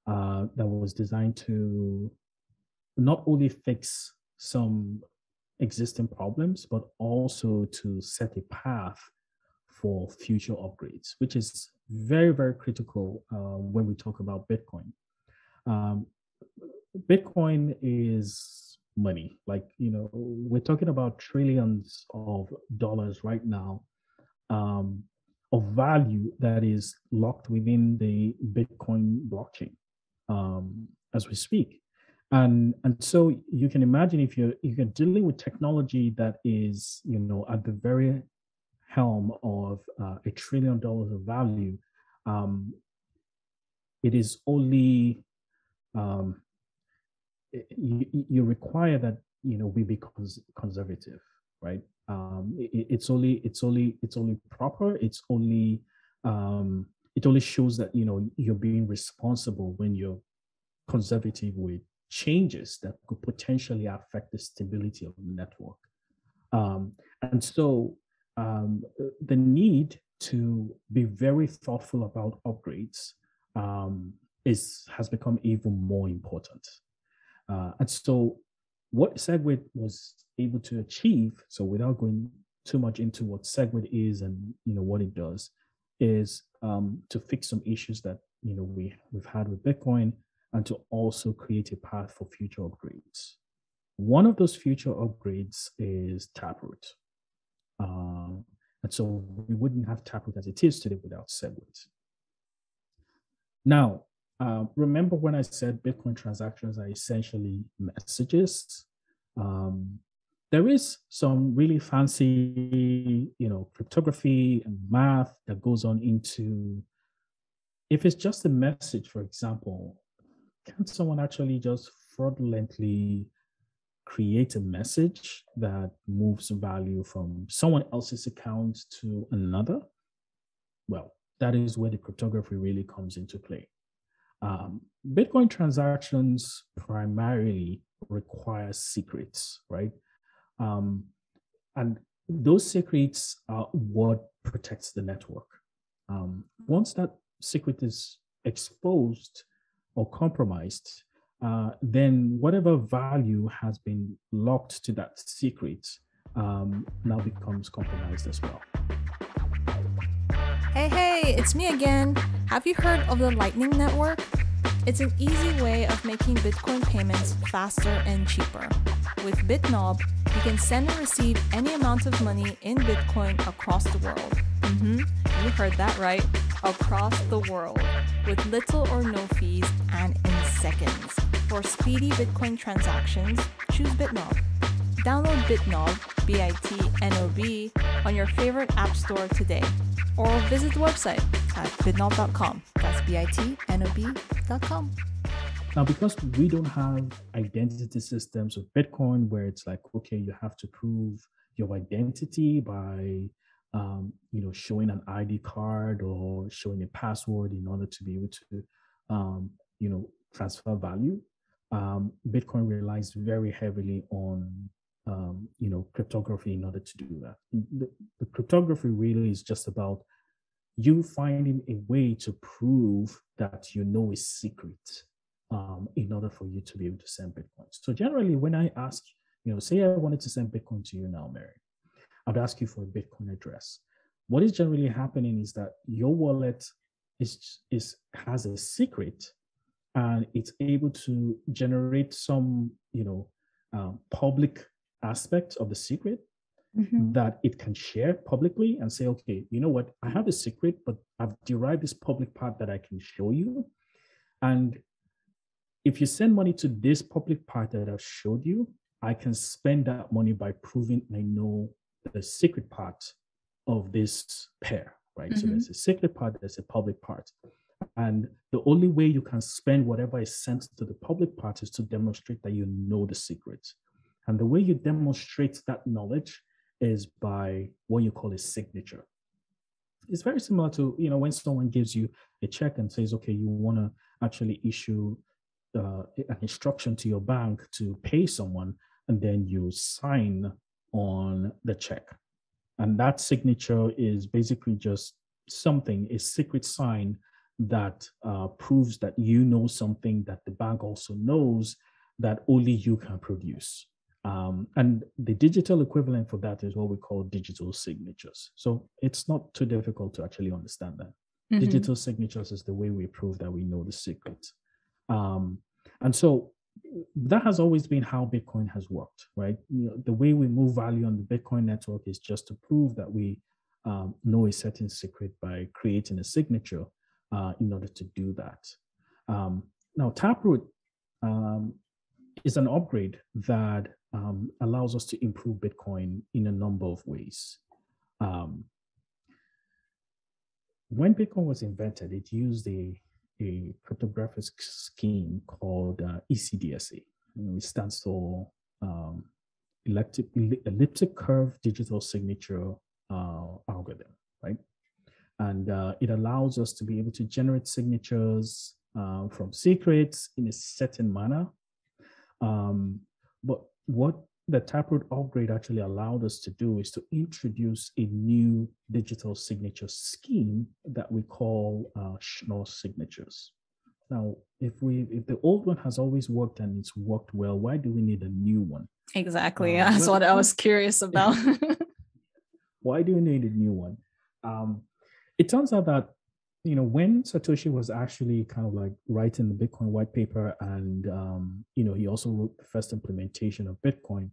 uh, that was designed to not only fix some existing problems, but also to set a path for future upgrades, which is very, very critical uh, when we talk about Bitcoin. Um, Bitcoin is money. Like, you know, we're talking about trillions of dollars right now um, of value that is locked within the Bitcoin blockchain um, as we speak. And, and so you can imagine if you're, if you're dealing with technology that is, you know, at the very helm of uh, a trillion dollars of value, um, it is only um, you, you require that you know we be cons- conservative, right? Um, it, it's only it's only it's only proper. It's only um, it only shows that you know you're being responsible when you're conservative with changes that could potentially affect the stability of the network. Um, and so um, the need to be very thoughtful about upgrades um, is has become even more important. Uh, and so what SegWit was able to achieve, so without going too much into what SegWit is and you know what it does, is um, to fix some issues that you know we we've had with Bitcoin and to also create a path for future upgrades. One of those future upgrades is Taproot. Um, and so we wouldn't have Taproot as it is today without SegWit. Now, uh, remember when I said Bitcoin transactions are essentially messages? Um, there is some really fancy, you know, cryptography and math that goes on into. If it's just a message, for example, can someone actually just fraudulently create a message that moves value from someone else's account to another? Well, that is where the cryptography really comes into play. Um, Bitcoin transactions primarily require secrets, right? Um, and those secrets are what protects the network. Um, once that secret is exposed or compromised, uh, then whatever value has been locked to that secret um, now becomes compromised as well. Hey, hey, it's me again. Have you heard of the Lightning Network? It's an easy way of making Bitcoin payments faster and cheaper. With Bitnob, you can send and receive any amount of money in Bitcoin across the world. Mm-hmm, you heard that right, across the world, with little or no fees and in seconds. For speedy Bitcoin transactions, choose Bitnob. Download Bitnob, B I T N O B, on your favorite app store today or visit the website at bitnob.com. That's B I T N O B.com. Now, because we don't have identity systems with Bitcoin where it's like, okay, you have to prove your identity by, um, you know, showing an ID card or showing a password in order to be able to, um, you know, transfer value. Um, Bitcoin relies very heavily on um, you know, cryptography in order to do that. The, the, cryptography really is just about you finding a way to prove that you know a secret um, in order for you to be able to send Bitcoin. So generally, when I ask, you know, say I wanted to send Bitcoin to you now, Mary, I'd ask you for a Bitcoin address. What is generally happening is that your wallet is is has a secret, and it's able to generate some, you know, um, public aspect of the secret mm-hmm. that it can share publicly and say, okay, you know what, I have a secret, but I've derived this public part that I can show you. And if you send money to this public part that I've showed you, I can spend that money by proving I know the secret part of this pair, right? Mm-hmm. So there's a secret part, there's a public part. And the only way you can spend whatever is sent to the public part is to demonstrate that you know the secret. And the way you demonstrate that knowledge is by what you call a signature. It's very similar to, you know, when someone gives you a check and says, okay, you want to actually issue uh, an instruction to your bank to pay someone, and then you sign on the check. And that signature is basically just something, a secret sign that uh, proves that you know something that the bank also knows that only you can produce. Um, and the digital equivalent for that is what we call digital signatures. So it's not too difficult to actually understand that. Mm-hmm. Digital signatures is the way we prove that we know the secret. Um, and so that has always been how Bitcoin has worked, right? You know, the way we move value on the Bitcoin network is just to prove that we um, know a certain secret by creating a signature uh, in order to do that. Um, now, Taproot um, is an upgrade that um, allows us to improve Bitcoin in a number of ways. Um, when Bitcoin was invented, it used a, a cryptographic scheme called uh, ECDSA. It stands for um, elliptic, elliptic curve digital signature uh, algorithm, right? And uh, it allows us to be able to generate signatures uh, from secrets in a certain manner. Um, but what the Taproot upgrade actually allowed us to do is to introduce a new digital signature scheme that we call uh, Schnorr signatures. Now, if we if the old one has always worked and it's worked well, why do we need a new one? Exactly. Uh, That's what I was curious about. why do we need a new one? Um, it turns out that you know when Satoshi was actually kind of like writing the Bitcoin white paper, and um, you know he also wrote the first implementation of Bitcoin.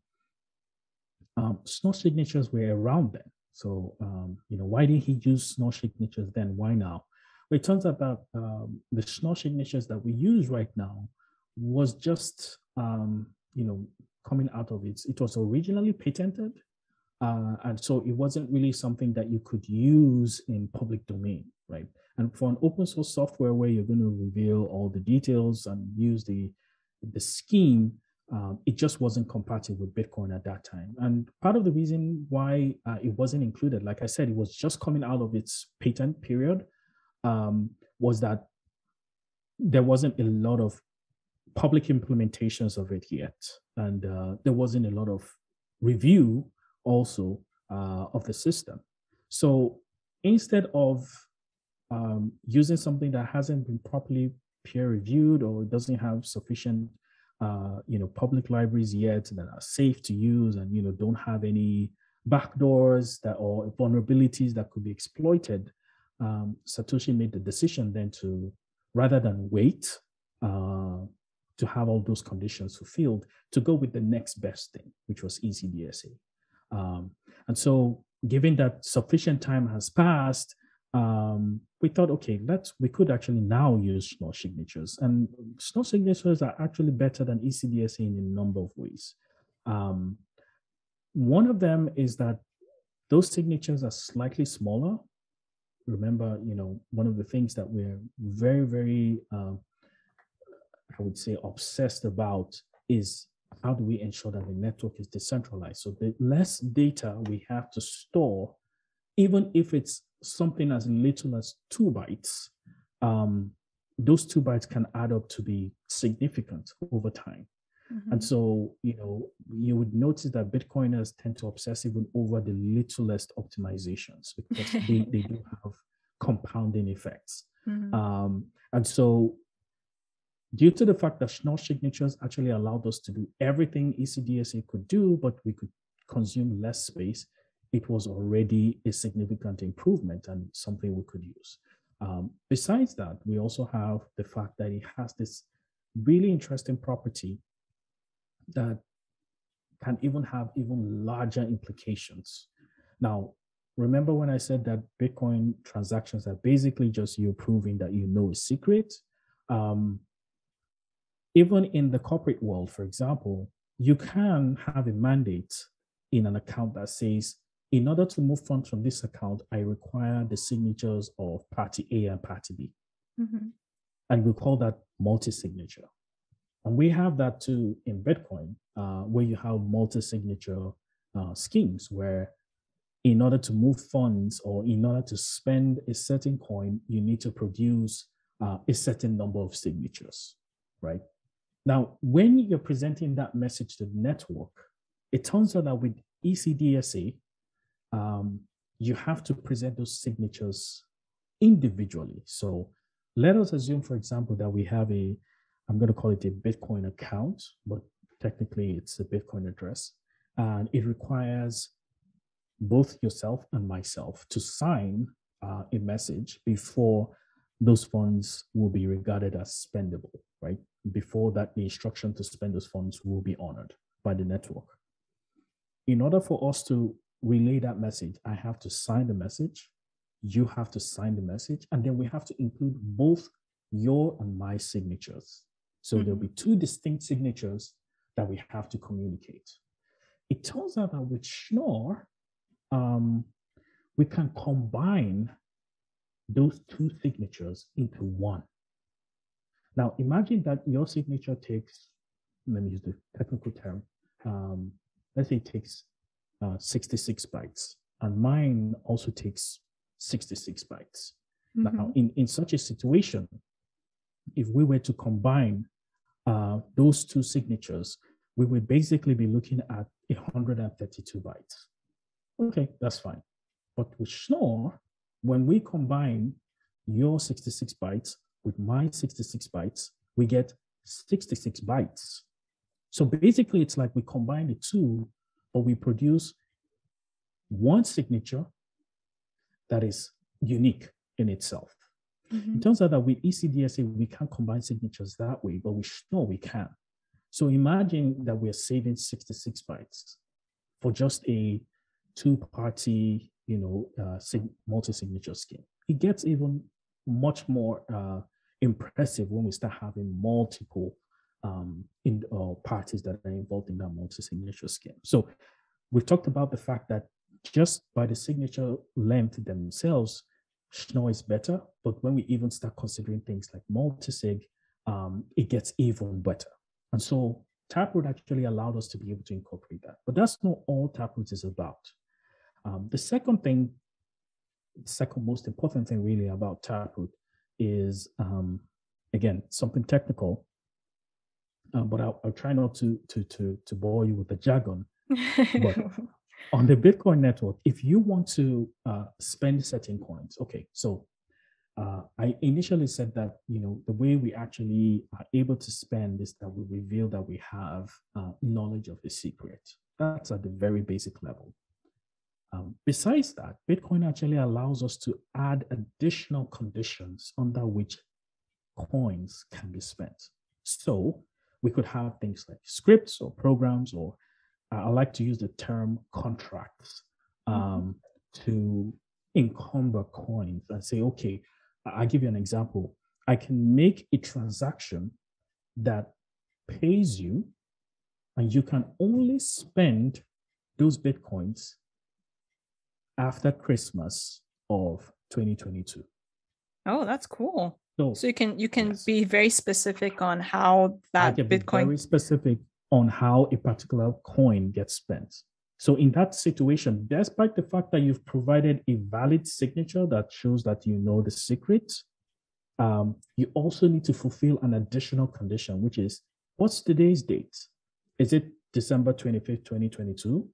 Um, Schnorr signatures were around then, so um, you know why didn't he use Schnorr signatures then? Why now? It turns out that um, the Schnorr signatures that we use right now was just, um, you know, coming out of it. It was originally patented. Uh, and so it wasn't really something that you could use in public domain, right? And for an open source software where you're going to reveal all the details and use the, the scheme, um, it just wasn't compatible with Bitcoin at that time. And part of the reason why uh, it wasn't included, like I said, it was just coming out of its patent period um, was that there wasn't a lot of public implementations of it yet, and uh, there wasn't a lot of review also uh, of the system. So instead of um, using something that hasn't been properly peer reviewed or doesn't have sufficient uh, you know public libraries yet that are safe to use and you know don't have any backdoors that or vulnerabilities that could be exploited um, Satoshi made the decision then to, rather than wait uh, to have all those conditions fulfilled, to go with the next best thing, which was ECDSA. Um, and so, given that sufficient time has passed, um, we thought, okay, let's we could actually now use Schnorr signatures, and Schnorr signatures are actually better than ECDSA in a number of ways. Um, one of them is that those signatures are slightly smaller remember, you know, one of the things that we're very, very, uh, I would say, obsessed about is how do we ensure that the network is decentralized? So the less data we have to store, even if it's something as little as two bytes, um, those two bytes can add up to be significant over time. Mm-hmm. And so, you know, you would notice that Bitcoiners tend to obsess even over the littlest optimizations because they, they do have compounding effects. Mm-hmm. Um, and so, due to the fact that Schnorr signatures actually allowed us to do everything ECDSA could do, but we could consume less space, it was already a significant improvement and something we could use. Um, besides that, we also have the fact that it has this really interesting property that can even have even larger implications. Now, remember when I said that Bitcoin transactions are basically just you proving that you know a secret? Um, even in the corporate world, for example, you can have a mandate in an account that says, in order to move funds from this account, I require the signatures of party A and party B. Mm-hmm. And we call that multi signature. And we have that too in Bitcoin, uh, where you have multi-signature uh, schemes where in order to move funds or in order to spend a certain coin, you need to produce uh, a certain number of signatures, right? Now, when you're presenting that message to the network, it turns out that with ECDSA, um, you have to present those signatures individually. So let us assume, for example, that we have a I'm going to call it a Bitcoin account, but technically it's a Bitcoin address. And it requires both yourself and myself to sign uh, a message before those funds will be regarded as spendable, right? Before that, the instruction to spend those funds will be honored by the network. In order for us to relay that message, I have to sign the message, you have to sign the message, and then we have to include both your and my signatures. So mm-hmm. there'll be two distinct signatures that we have to communicate. It turns out that with Schnorr, um, we can combine those two signatures into one. Now, imagine that your signature takes, let me use the technical term, um, let's say it takes uh, 66 bytes, and mine also takes 66 bytes. Mm-hmm. Now, in, in such a situation, if we were to combine uh, those two signatures, we would basically be looking at 132 bytes. Okay, that's fine. But with Schnorr, when we combine your 66 bytes with my 66 bytes, we get 66 bytes. So basically, it's like we combine the two, but we produce one signature that is unique in itself. Mm-hmm. It turns out that with ECDSA, we can't combine signatures that way, but we know we can. So imagine that we're saving 66 bytes for just a two-party, you know, uh, sig- multi-signature scheme. It gets even much more uh, impressive when we start having multiple um, in uh, parties that are involved in that multi-signature scheme. So we've talked about the fact that just by the signature length themselves, Schnorr is better. But when we even start considering things like multisig, um, it gets even better. And so Taproot actually allowed us to be able to incorporate that. But that's not all Taproot is about. Um, the second thing, second most important thing really about Taproot is, um, again, something technical, uh, but I'll, I'll, try not to, to, to, to bore you with the jargon. but on the Bitcoin network, if you want to uh, spend certain coins, okay, so uh, I initially said that you know the way we actually are able to spend is that we reveal that we have uh, knowledge of the secret. That's at the very basic level. Um, besides that, Bitcoin actually allows us to add additional conditions under which coins can be spent. So we could have things like scripts or programs, or uh, I like to use the term contracts mm-hmm. um, to encumber coins and say, okay, I'll give you an example. I can make a transaction that pays you, and you can only spend those Bitcoins after Christmas of 2022. Oh, that's cool. So, so you can you can yes. be very specific on how that Bitcoin very specific on how a particular coin gets spent. So in that situation, despite the fact that you've provided a valid signature that shows that you know the secret, um, you also need to fulfill an additional condition, which is what's today's date? Is it December 25th, 2022?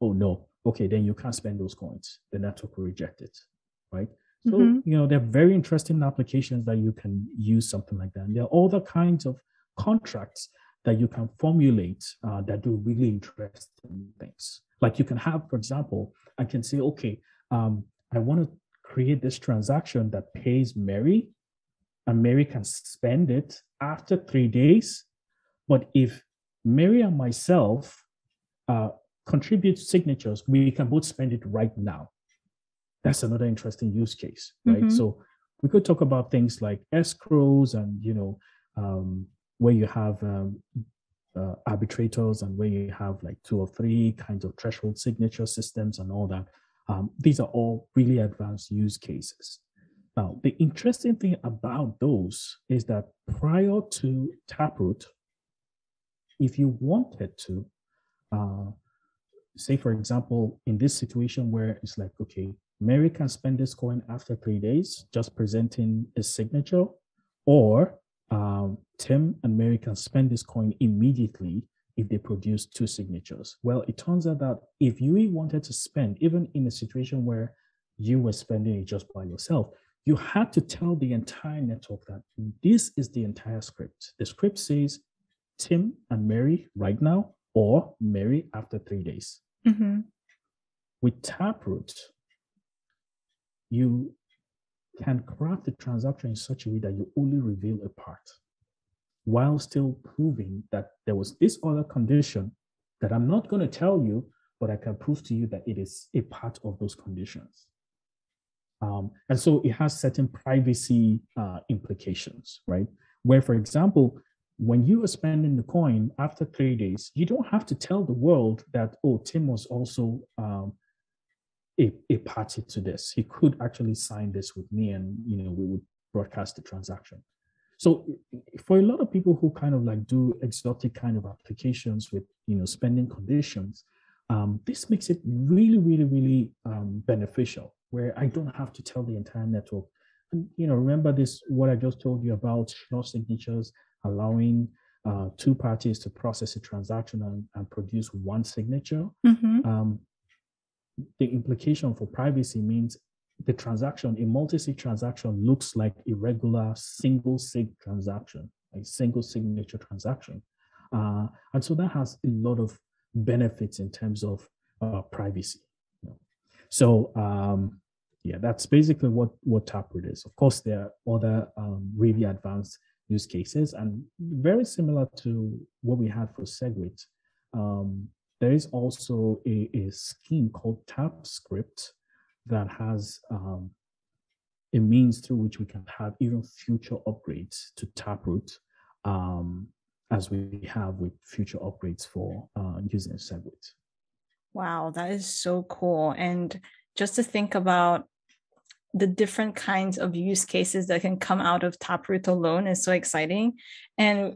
Oh no. Okay, then you can't spend those coins. The network will reject it. Right. So, mm-hmm. you know, there are very interesting applications that you can use something like that. And there are other kinds of contracts that you can formulate uh, that do really interesting things. Like you can have, for example, I can say, okay, um, I want to create this transaction that pays Mary, and Mary can spend it after three days. But if Mary and myself uh, contribute signatures, we can both spend it right now. That's another interesting use case, right? Mm-hmm. So we could talk about things like escrows and you know um, where you have um, uh, arbitrators and where you have like two or three kinds of threshold signature systems and all that. Um, these are all really advanced use cases. Now, the interesting thing about those is that prior to Taproot, if you wanted to, uh, say, for example, in this situation where it's like, okay, Mary can spend this coin after three days, just presenting a signature, or um, Tim and Mary can spend this coin immediately if they produce two signatures. Well, it turns out that if you wanted to spend, even in a situation where you were spending it just by yourself, you had to tell the entire network that this is the entire script. The script says Tim and Mary right now, or Mary after three days. Mm-hmm. With Taproot, you can craft the transaction in such a way that you only reveal a part while still proving that there was this other condition that I'm not going to tell you, but I can prove to you that it is a part of those conditions. Um, and so it has certain privacy uh, implications, right? Where, for example, when you are spending the coin after three days, you don't have to tell the world that, oh, Tim was also um, a, a party to this. He could actually sign this with me and, you know, we would broadcast the transaction. So for a lot of people who kind of like do exotic kind of applications with, you know, spending conditions, Um, this makes it really, really, really um, beneficial where I don't have to tell the entire network. And, you know, remember this, what I just told you about Schnorr signatures allowing uh, two parties to process a transaction and, and produce one signature. Mm-hmm. Um, the implication for privacy means the transaction, a multi-sig transaction looks like a regular single sig transaction, a single signature transaction. Uh, and so that has a lot of benefits in terms of uh, privacy. So um, yeah, that's basically what what Taproot is. Of course, there are other um, really advanced use cases, and very similar to what we had for SegWit. Um, there is also a, a scheme called TapScript that has um, a means through which we can have even future upgrades to Taproot um, as we have with future upgrades for uh, using SegWit. Wow, that is so cool. And just to think about the different kinds of use cases that can come out of Taproot alone is so exciting. And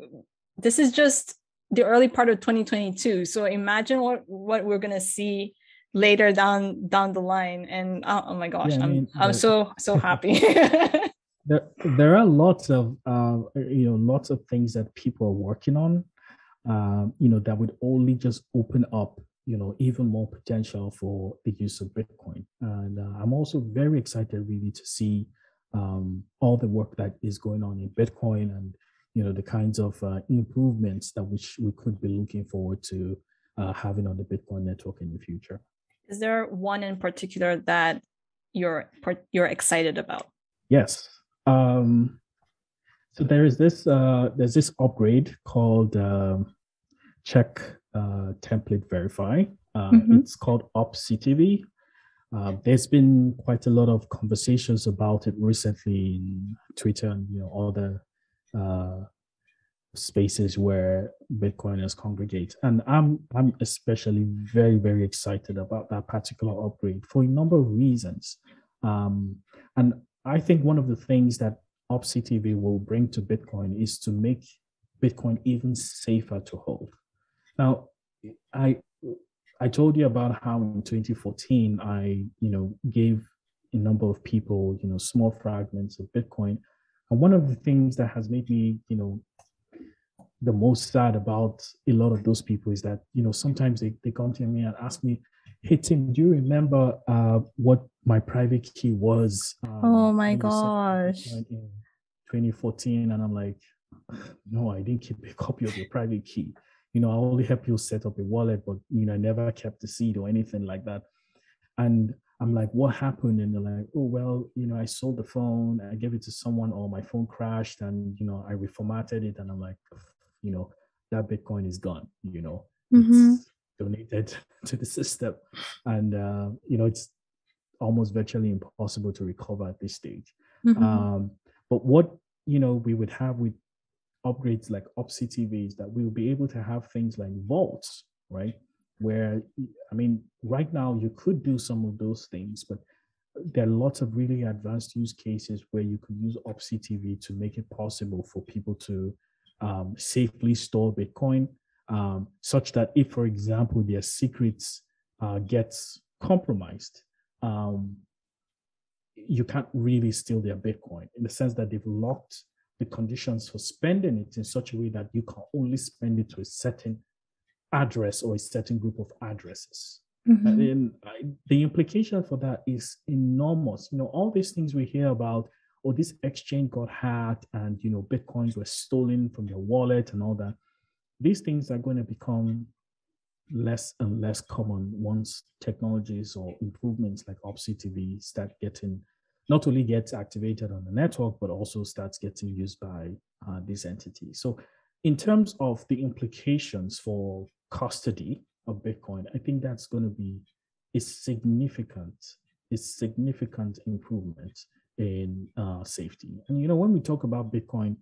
this is just the early part of 2022. So imagine what, what we're gonna see later down down the line. And oh, oh my gosh, yeah, I mean, I'm I'm so so happy. there, there are lots of uh, you know lots of things that people are working on um, you know that would only just open up you know even more potential for the use of bitcoin. And uh, i'm also very excited really to see um, all the work that is going on in bitcoin and you know the kinds of uh, improvements that which we could be looking forward to uh, having on the bitcoin network in the future. Is there one in particular that you're you're excited about? Yes. Um, so there is this uh, there's this upgrade called um, check uh, template verify. Uh, mm-hmm. It's called OP_CTV. Uh, there's been quite a lot of conversations about it recently in Twitter and you know other uh, spaces where Bitcoiners congregate, and I'm I'm especially very very excited about that particular upgrade for a number of reasons. Um, and I think one of the things that OP_CTV will bring to Bitcoin is to make Bitcoin even safer to hold. Now, I I told you about how in 2014 I you know gave a number of people you know small fragments of Bitcoin, and one of the things that has made me you know the most sad about a lot of those people is that you know sometimes they, they come to me and ask me hey Tim, do you remember uh, what my private key was? Um, oh my gosh. In 2014, and I'm like, no, I didn't keep a copy of your private key. You know, I only help you set up a wallet, but you know, I never kept the seed or anything like that. And I'm like, what happened? And they're like, oh well, you know, I sold the phone, I gave it to someone, or my phone crashed, and you know, I reformatted it. And I'm like, you know, that Bitcoin is gone. You know, mm-hmm. it's donated to the system and uh, you know it's almost virtually impossible to recover at this stage mm-hmm. um, but what you know we would have with upgrades like OP_CTV is that we will be able to have things like vaults right? Where i mean right now you could do some of those things but there are lots of really advanced use cases where you could use OP_CTV to make it possible for people to um, safely store bitcoin um, such that if, for example, their secrets uh, gets compromised, um, you can't really steal their Bitcoin in the sense that they've locked the conditions for spending it in such a way that you can only spend it to a certain address or a certain group of addresses. Mm-hmm. And then I, the implication for that is enormous. You know, all these things we hear about, or oh, this exchange got hacked and, you know, Bitcoins were stolen from your wallet and all that these things are going to become less and less common once technologies or improvements like OP_CTV start getting not only gets activated on the network but also starts getting used by uh, these entities. So, in terms of the implications for custody of Bitcoin, I think that's going to be a significant, a significant improvement in uh, safety. And you know, when we talk about Bitcoin,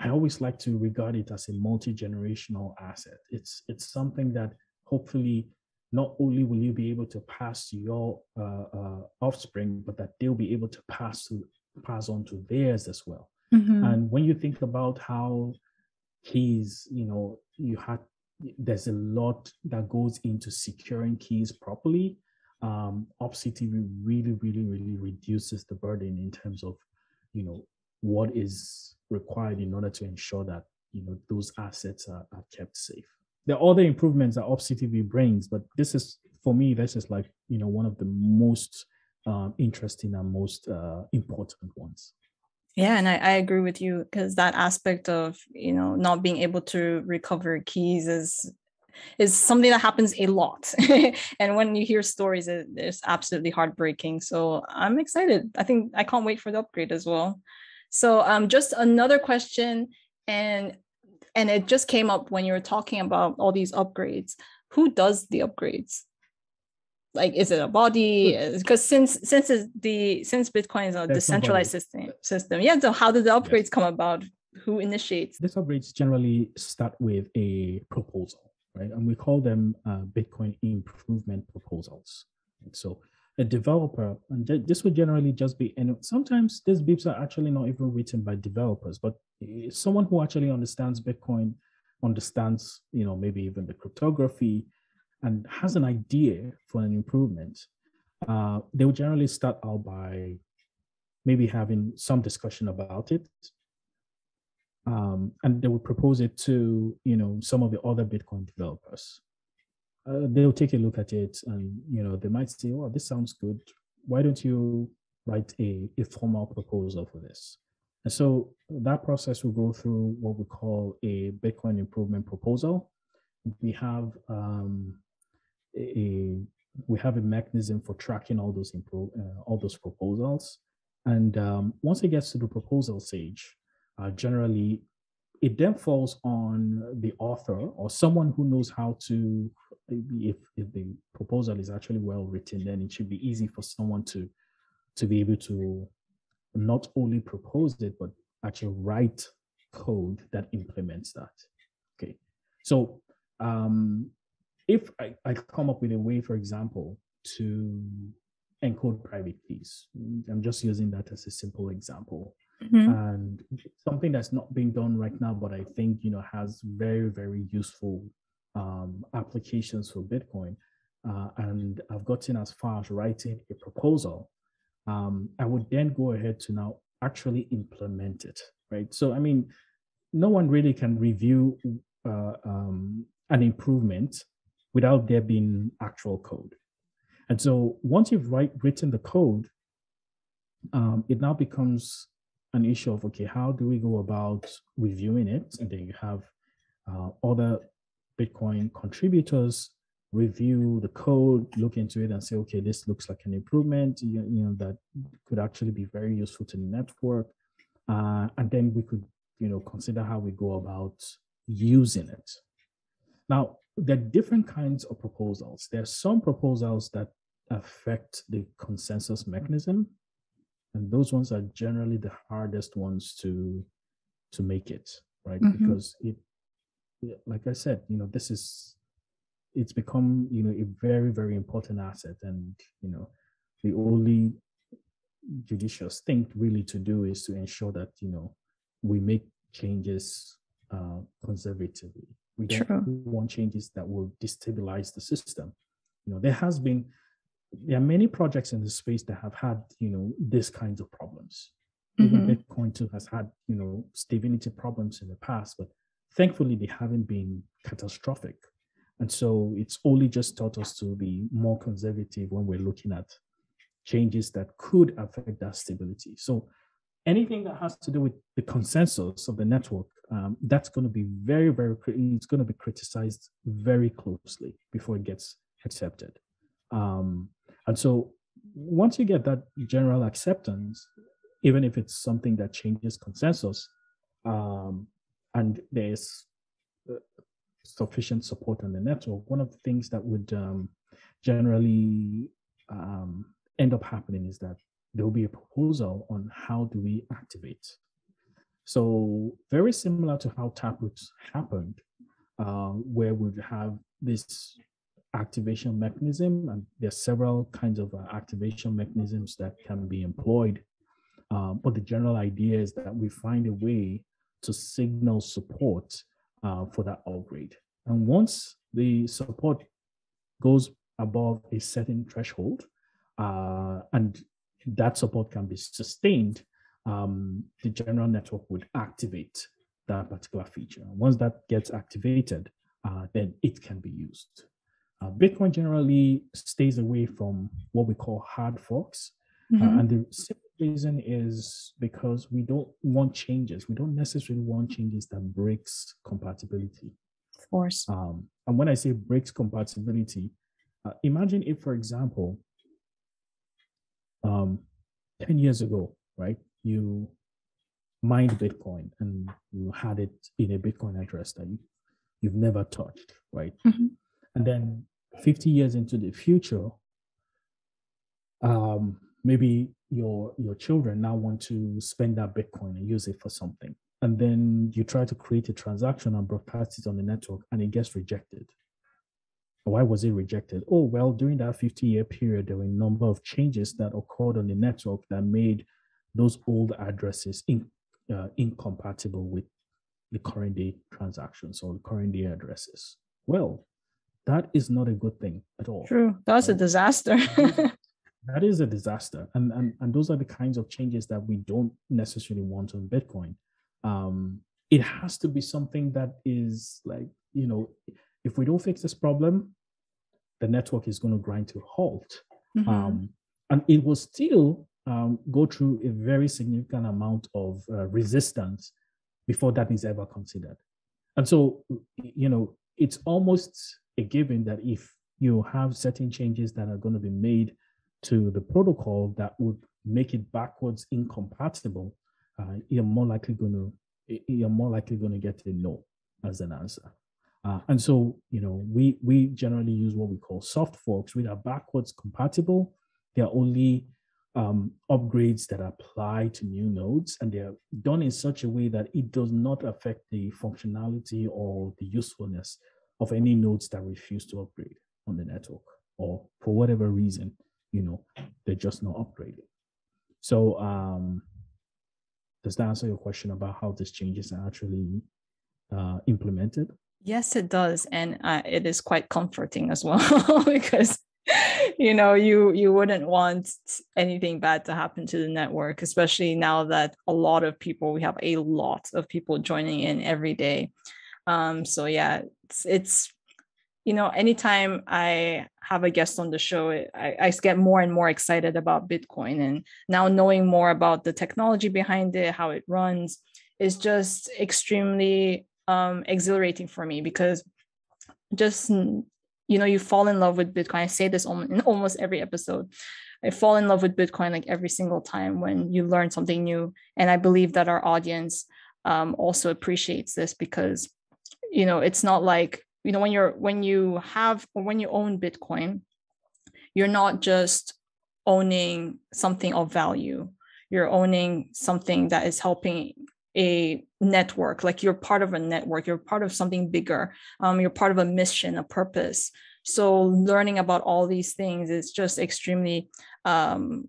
I always like to regard it as a multi-generational asset. It's it's something that hopefully not only will you be able to pass to your uh, uh, offspring, but that they'll be able to pass to pass on to theirs as well. Mm-hmm. And when you think about how keys, you know, you had there's a lot that goes into securing keys properly. Um, OP_CTV really, really, really reduces the burden in terms of, you know, what is required in order to ensure that you know those assets are, are kept safe. Are other improvements that OP_CTV brings, but this is for me, this is like you know one of the most um, interesting and most uh, important ones. Yeah, and I, I agree with you because that aspect of you know not being able to recover keys is is something that happens a lot. and when you hear stories, it, it's absolutely heartbreaking. So I'm excited. I think I can't wait for the upgrade as well. So um, just another question, and and it just came up when you were talking about all these upgrades. Who does the upgrades? Like, is it a body? Because since since the since Bitcoin is a There's decentralized system, system, yeah. So how did the upgrades yes. come about? Who initiates? These upgrades generally start with a proposal, right? And we call them uh, Bitcoin improvement proposals. and So a developer, and this would generally just be, and sometimes these BIPs are actually not even written by developers, but someone who actually understands Bitcoin, understands, you know, maybe even the cryptography, and has an idea for an improvement, uh, they would generally start out by maybe having some discussion about it. Um, and they would propose it to, you know, some of the other Bitcoin developers uh, they'll take a look at it and you know they might say oh this sounds good. Why don't you write a, a formal proposal for this? And so that process will go through what we call a bitcoin improvement proposal. We have um, a we have a mechanism for tracking all those improve uh, all those proposals. And um, once it gets to the proposal stage uh, generally it then falls on the author or someone who knows how to if, if the proposal is actually well written then it should be easy for someone to to be able to not only propose it but actually write code that implements that. Okay. So um if I, I come up with a way for example to encode private keys i'm just using that as a simple example Mm-hmm. and something that's not being done right now but i think you know has very very useful um, applications for bitcoin uh, and i've gotten as far as writing a proposal um, i would then go ahead to now actually implement it right so i mean no one really can review uh, um, an improvement without there being actual code and so once you've write, written the code um, it now becomes an issue of okay, how do we go about reviewing it? And then you have uh, other Bitcoin contributors review the code, look into it, and say, okay, this looks like an improvement. You, you know that could actually be very useful to the network, uh, and then we could you know consider how we go about using it. Now, there are different kinds of proposals. There are some proposals that affect the consensus mechanism and those ones are generally the hardest ones to to make it right? Mm-hmm. because it like i said you know this is it's become you know a very very important asset. And you know the only judicious thing really to do is to ensure that you know we make changes uh, conservatively. We don't want changes that will destabilize the system. You know there has been there are many projects in the space that have had, you know, these kinds of problems. Mm-hmm. Even Bitcoin too has had, you know, stability problems in the past, but thankfully they haven't been catastrophic. And so it's only just taught us to be more conservative when we're looking at changes that could affect that stability. So anything that has to do with the consensus of the network, um, that's going to be very, very, it's going to be criticized very closely before it gets accepted. Um, and so once you get that general acceptance, even if it's something that changes consensus, um, and there's uh, sufficient support on the network, one of the things that would um, generally um, end up happening is that there will be a proposal on how do we activate. So very similar to how Taproot happened, uh, where we'd have this activation mechanism, and there are several kinds of uh, activation mechanisms that can be employed. Uh, but the general idea is that we find a way to signal support uh, for that upgrade. And once the support goes above a certain threshold, uh, and that support can be sustained, um, the general network would activate that particular feature. Once that gets activated, uh, then it can be used. Uh, Bitcoin generally stays away from what we call hard forks. Uh, mm-hmm. and the simple reason is because we don't want changes. We don't necessarily want changes that breaks compatibility. Of course. Um, and when I say breaks compatibility, uh, imagine if, for example, um, 10 years ago, right, you mined Bitcoin and you had it in a Bitcoin address that you, you've never touched, right? Mm-hmm. And then 50 years into the future, um, maybe your your children now want to spend that Bitcoin and use it for something. And then you try to create a transaction and broadcast it on the network and it gets rejected. Why was it rejected? Oh, well, during that 50 year period, there were a number of changes that occurred on the network that made those old addresses in, uh, incompatible with the current day transactions or the current day addresses. Well, that is not a good thing at all. True. That's a disaster. that is a disaster. And, and, and those are the kinds of changes that we don't necessarily want on Bitcoin. Um, it has to be something that is like, you know, if we don't fix this problem, the network is going to grind to a halt. Mm-hmm. Um, and it will still um, go through a very significant amount of uh, resistance before that is ever considered. And so, you know, it's almost a given that if you have certain changes that are going to be made to the protocol that would make it backwards incompatible, uh, you're more likely going to you're more likely going to get a no as an answer. Uh, and so, you know, we we generally use what we call soft forks, which are backwards compatible. They are only um, upgrades that apply to new nodes, and they're done in such a way that it does not affect the functionality or the usefulness of any nodes that refuse to upgrade on the network, or for whatever reason, you know, they're just not upgrading. So, um, does that answer your question about how these changes are actually uh, implemented? Yes, it does, and uh, it is quite comforting as well because you know you you wouldn't want anything bad to happen to the network, especially now that a lot of people we have a lot of people joining in every day. Um, so yeah, it's, it's you know anytime I have a guest on the show, I, I get more and more excited about Bitcoin, and now knowing more about the technology behind it, how it runs, is just extremely um, exhilarating for me because just you know you fall in love with bitcoin. I say this in almost every episode. I fall in love with bitcoin like every single time when you learn something new. And i believe that our audience um, also appreciates this because you know it's not like you know when you're when you have or when you own bitcoin you're not just owning something of value. You're owning something that is helping a network like you're part of a network you're part of something bigger um, you're part of a mission a purpose. So learning about all these things is just extremely um,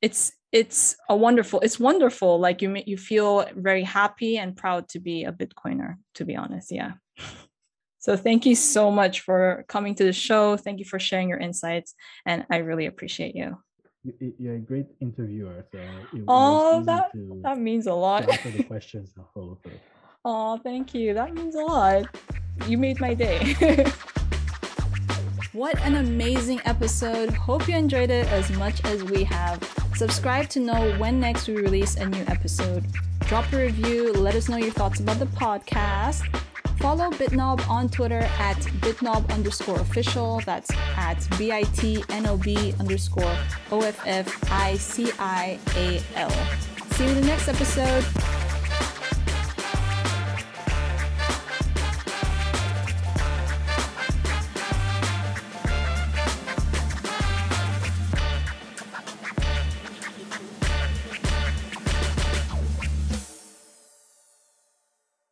it's it's a wonderful it's wonderful like you you feel very happy and proud to be a bitcoiner to be honest yeah so thank you so much for coming to the show thank you for sharing your insights and i really appreciate you you're a great interviewer. So it, oh, that that means a lot. answer the questions the whole Oh, thank you. That means a lot. You made my day. what an amazing episode. Hope you enjoyed it as much as we have. Subscribe to know when next we release a new episode. Drop a review, let us know your thoughts about the podcast Follow Bitnob on Twitter at bitnob underscore official. That's at B I T N O B underscore O F F I C I A L. See you in the next episode.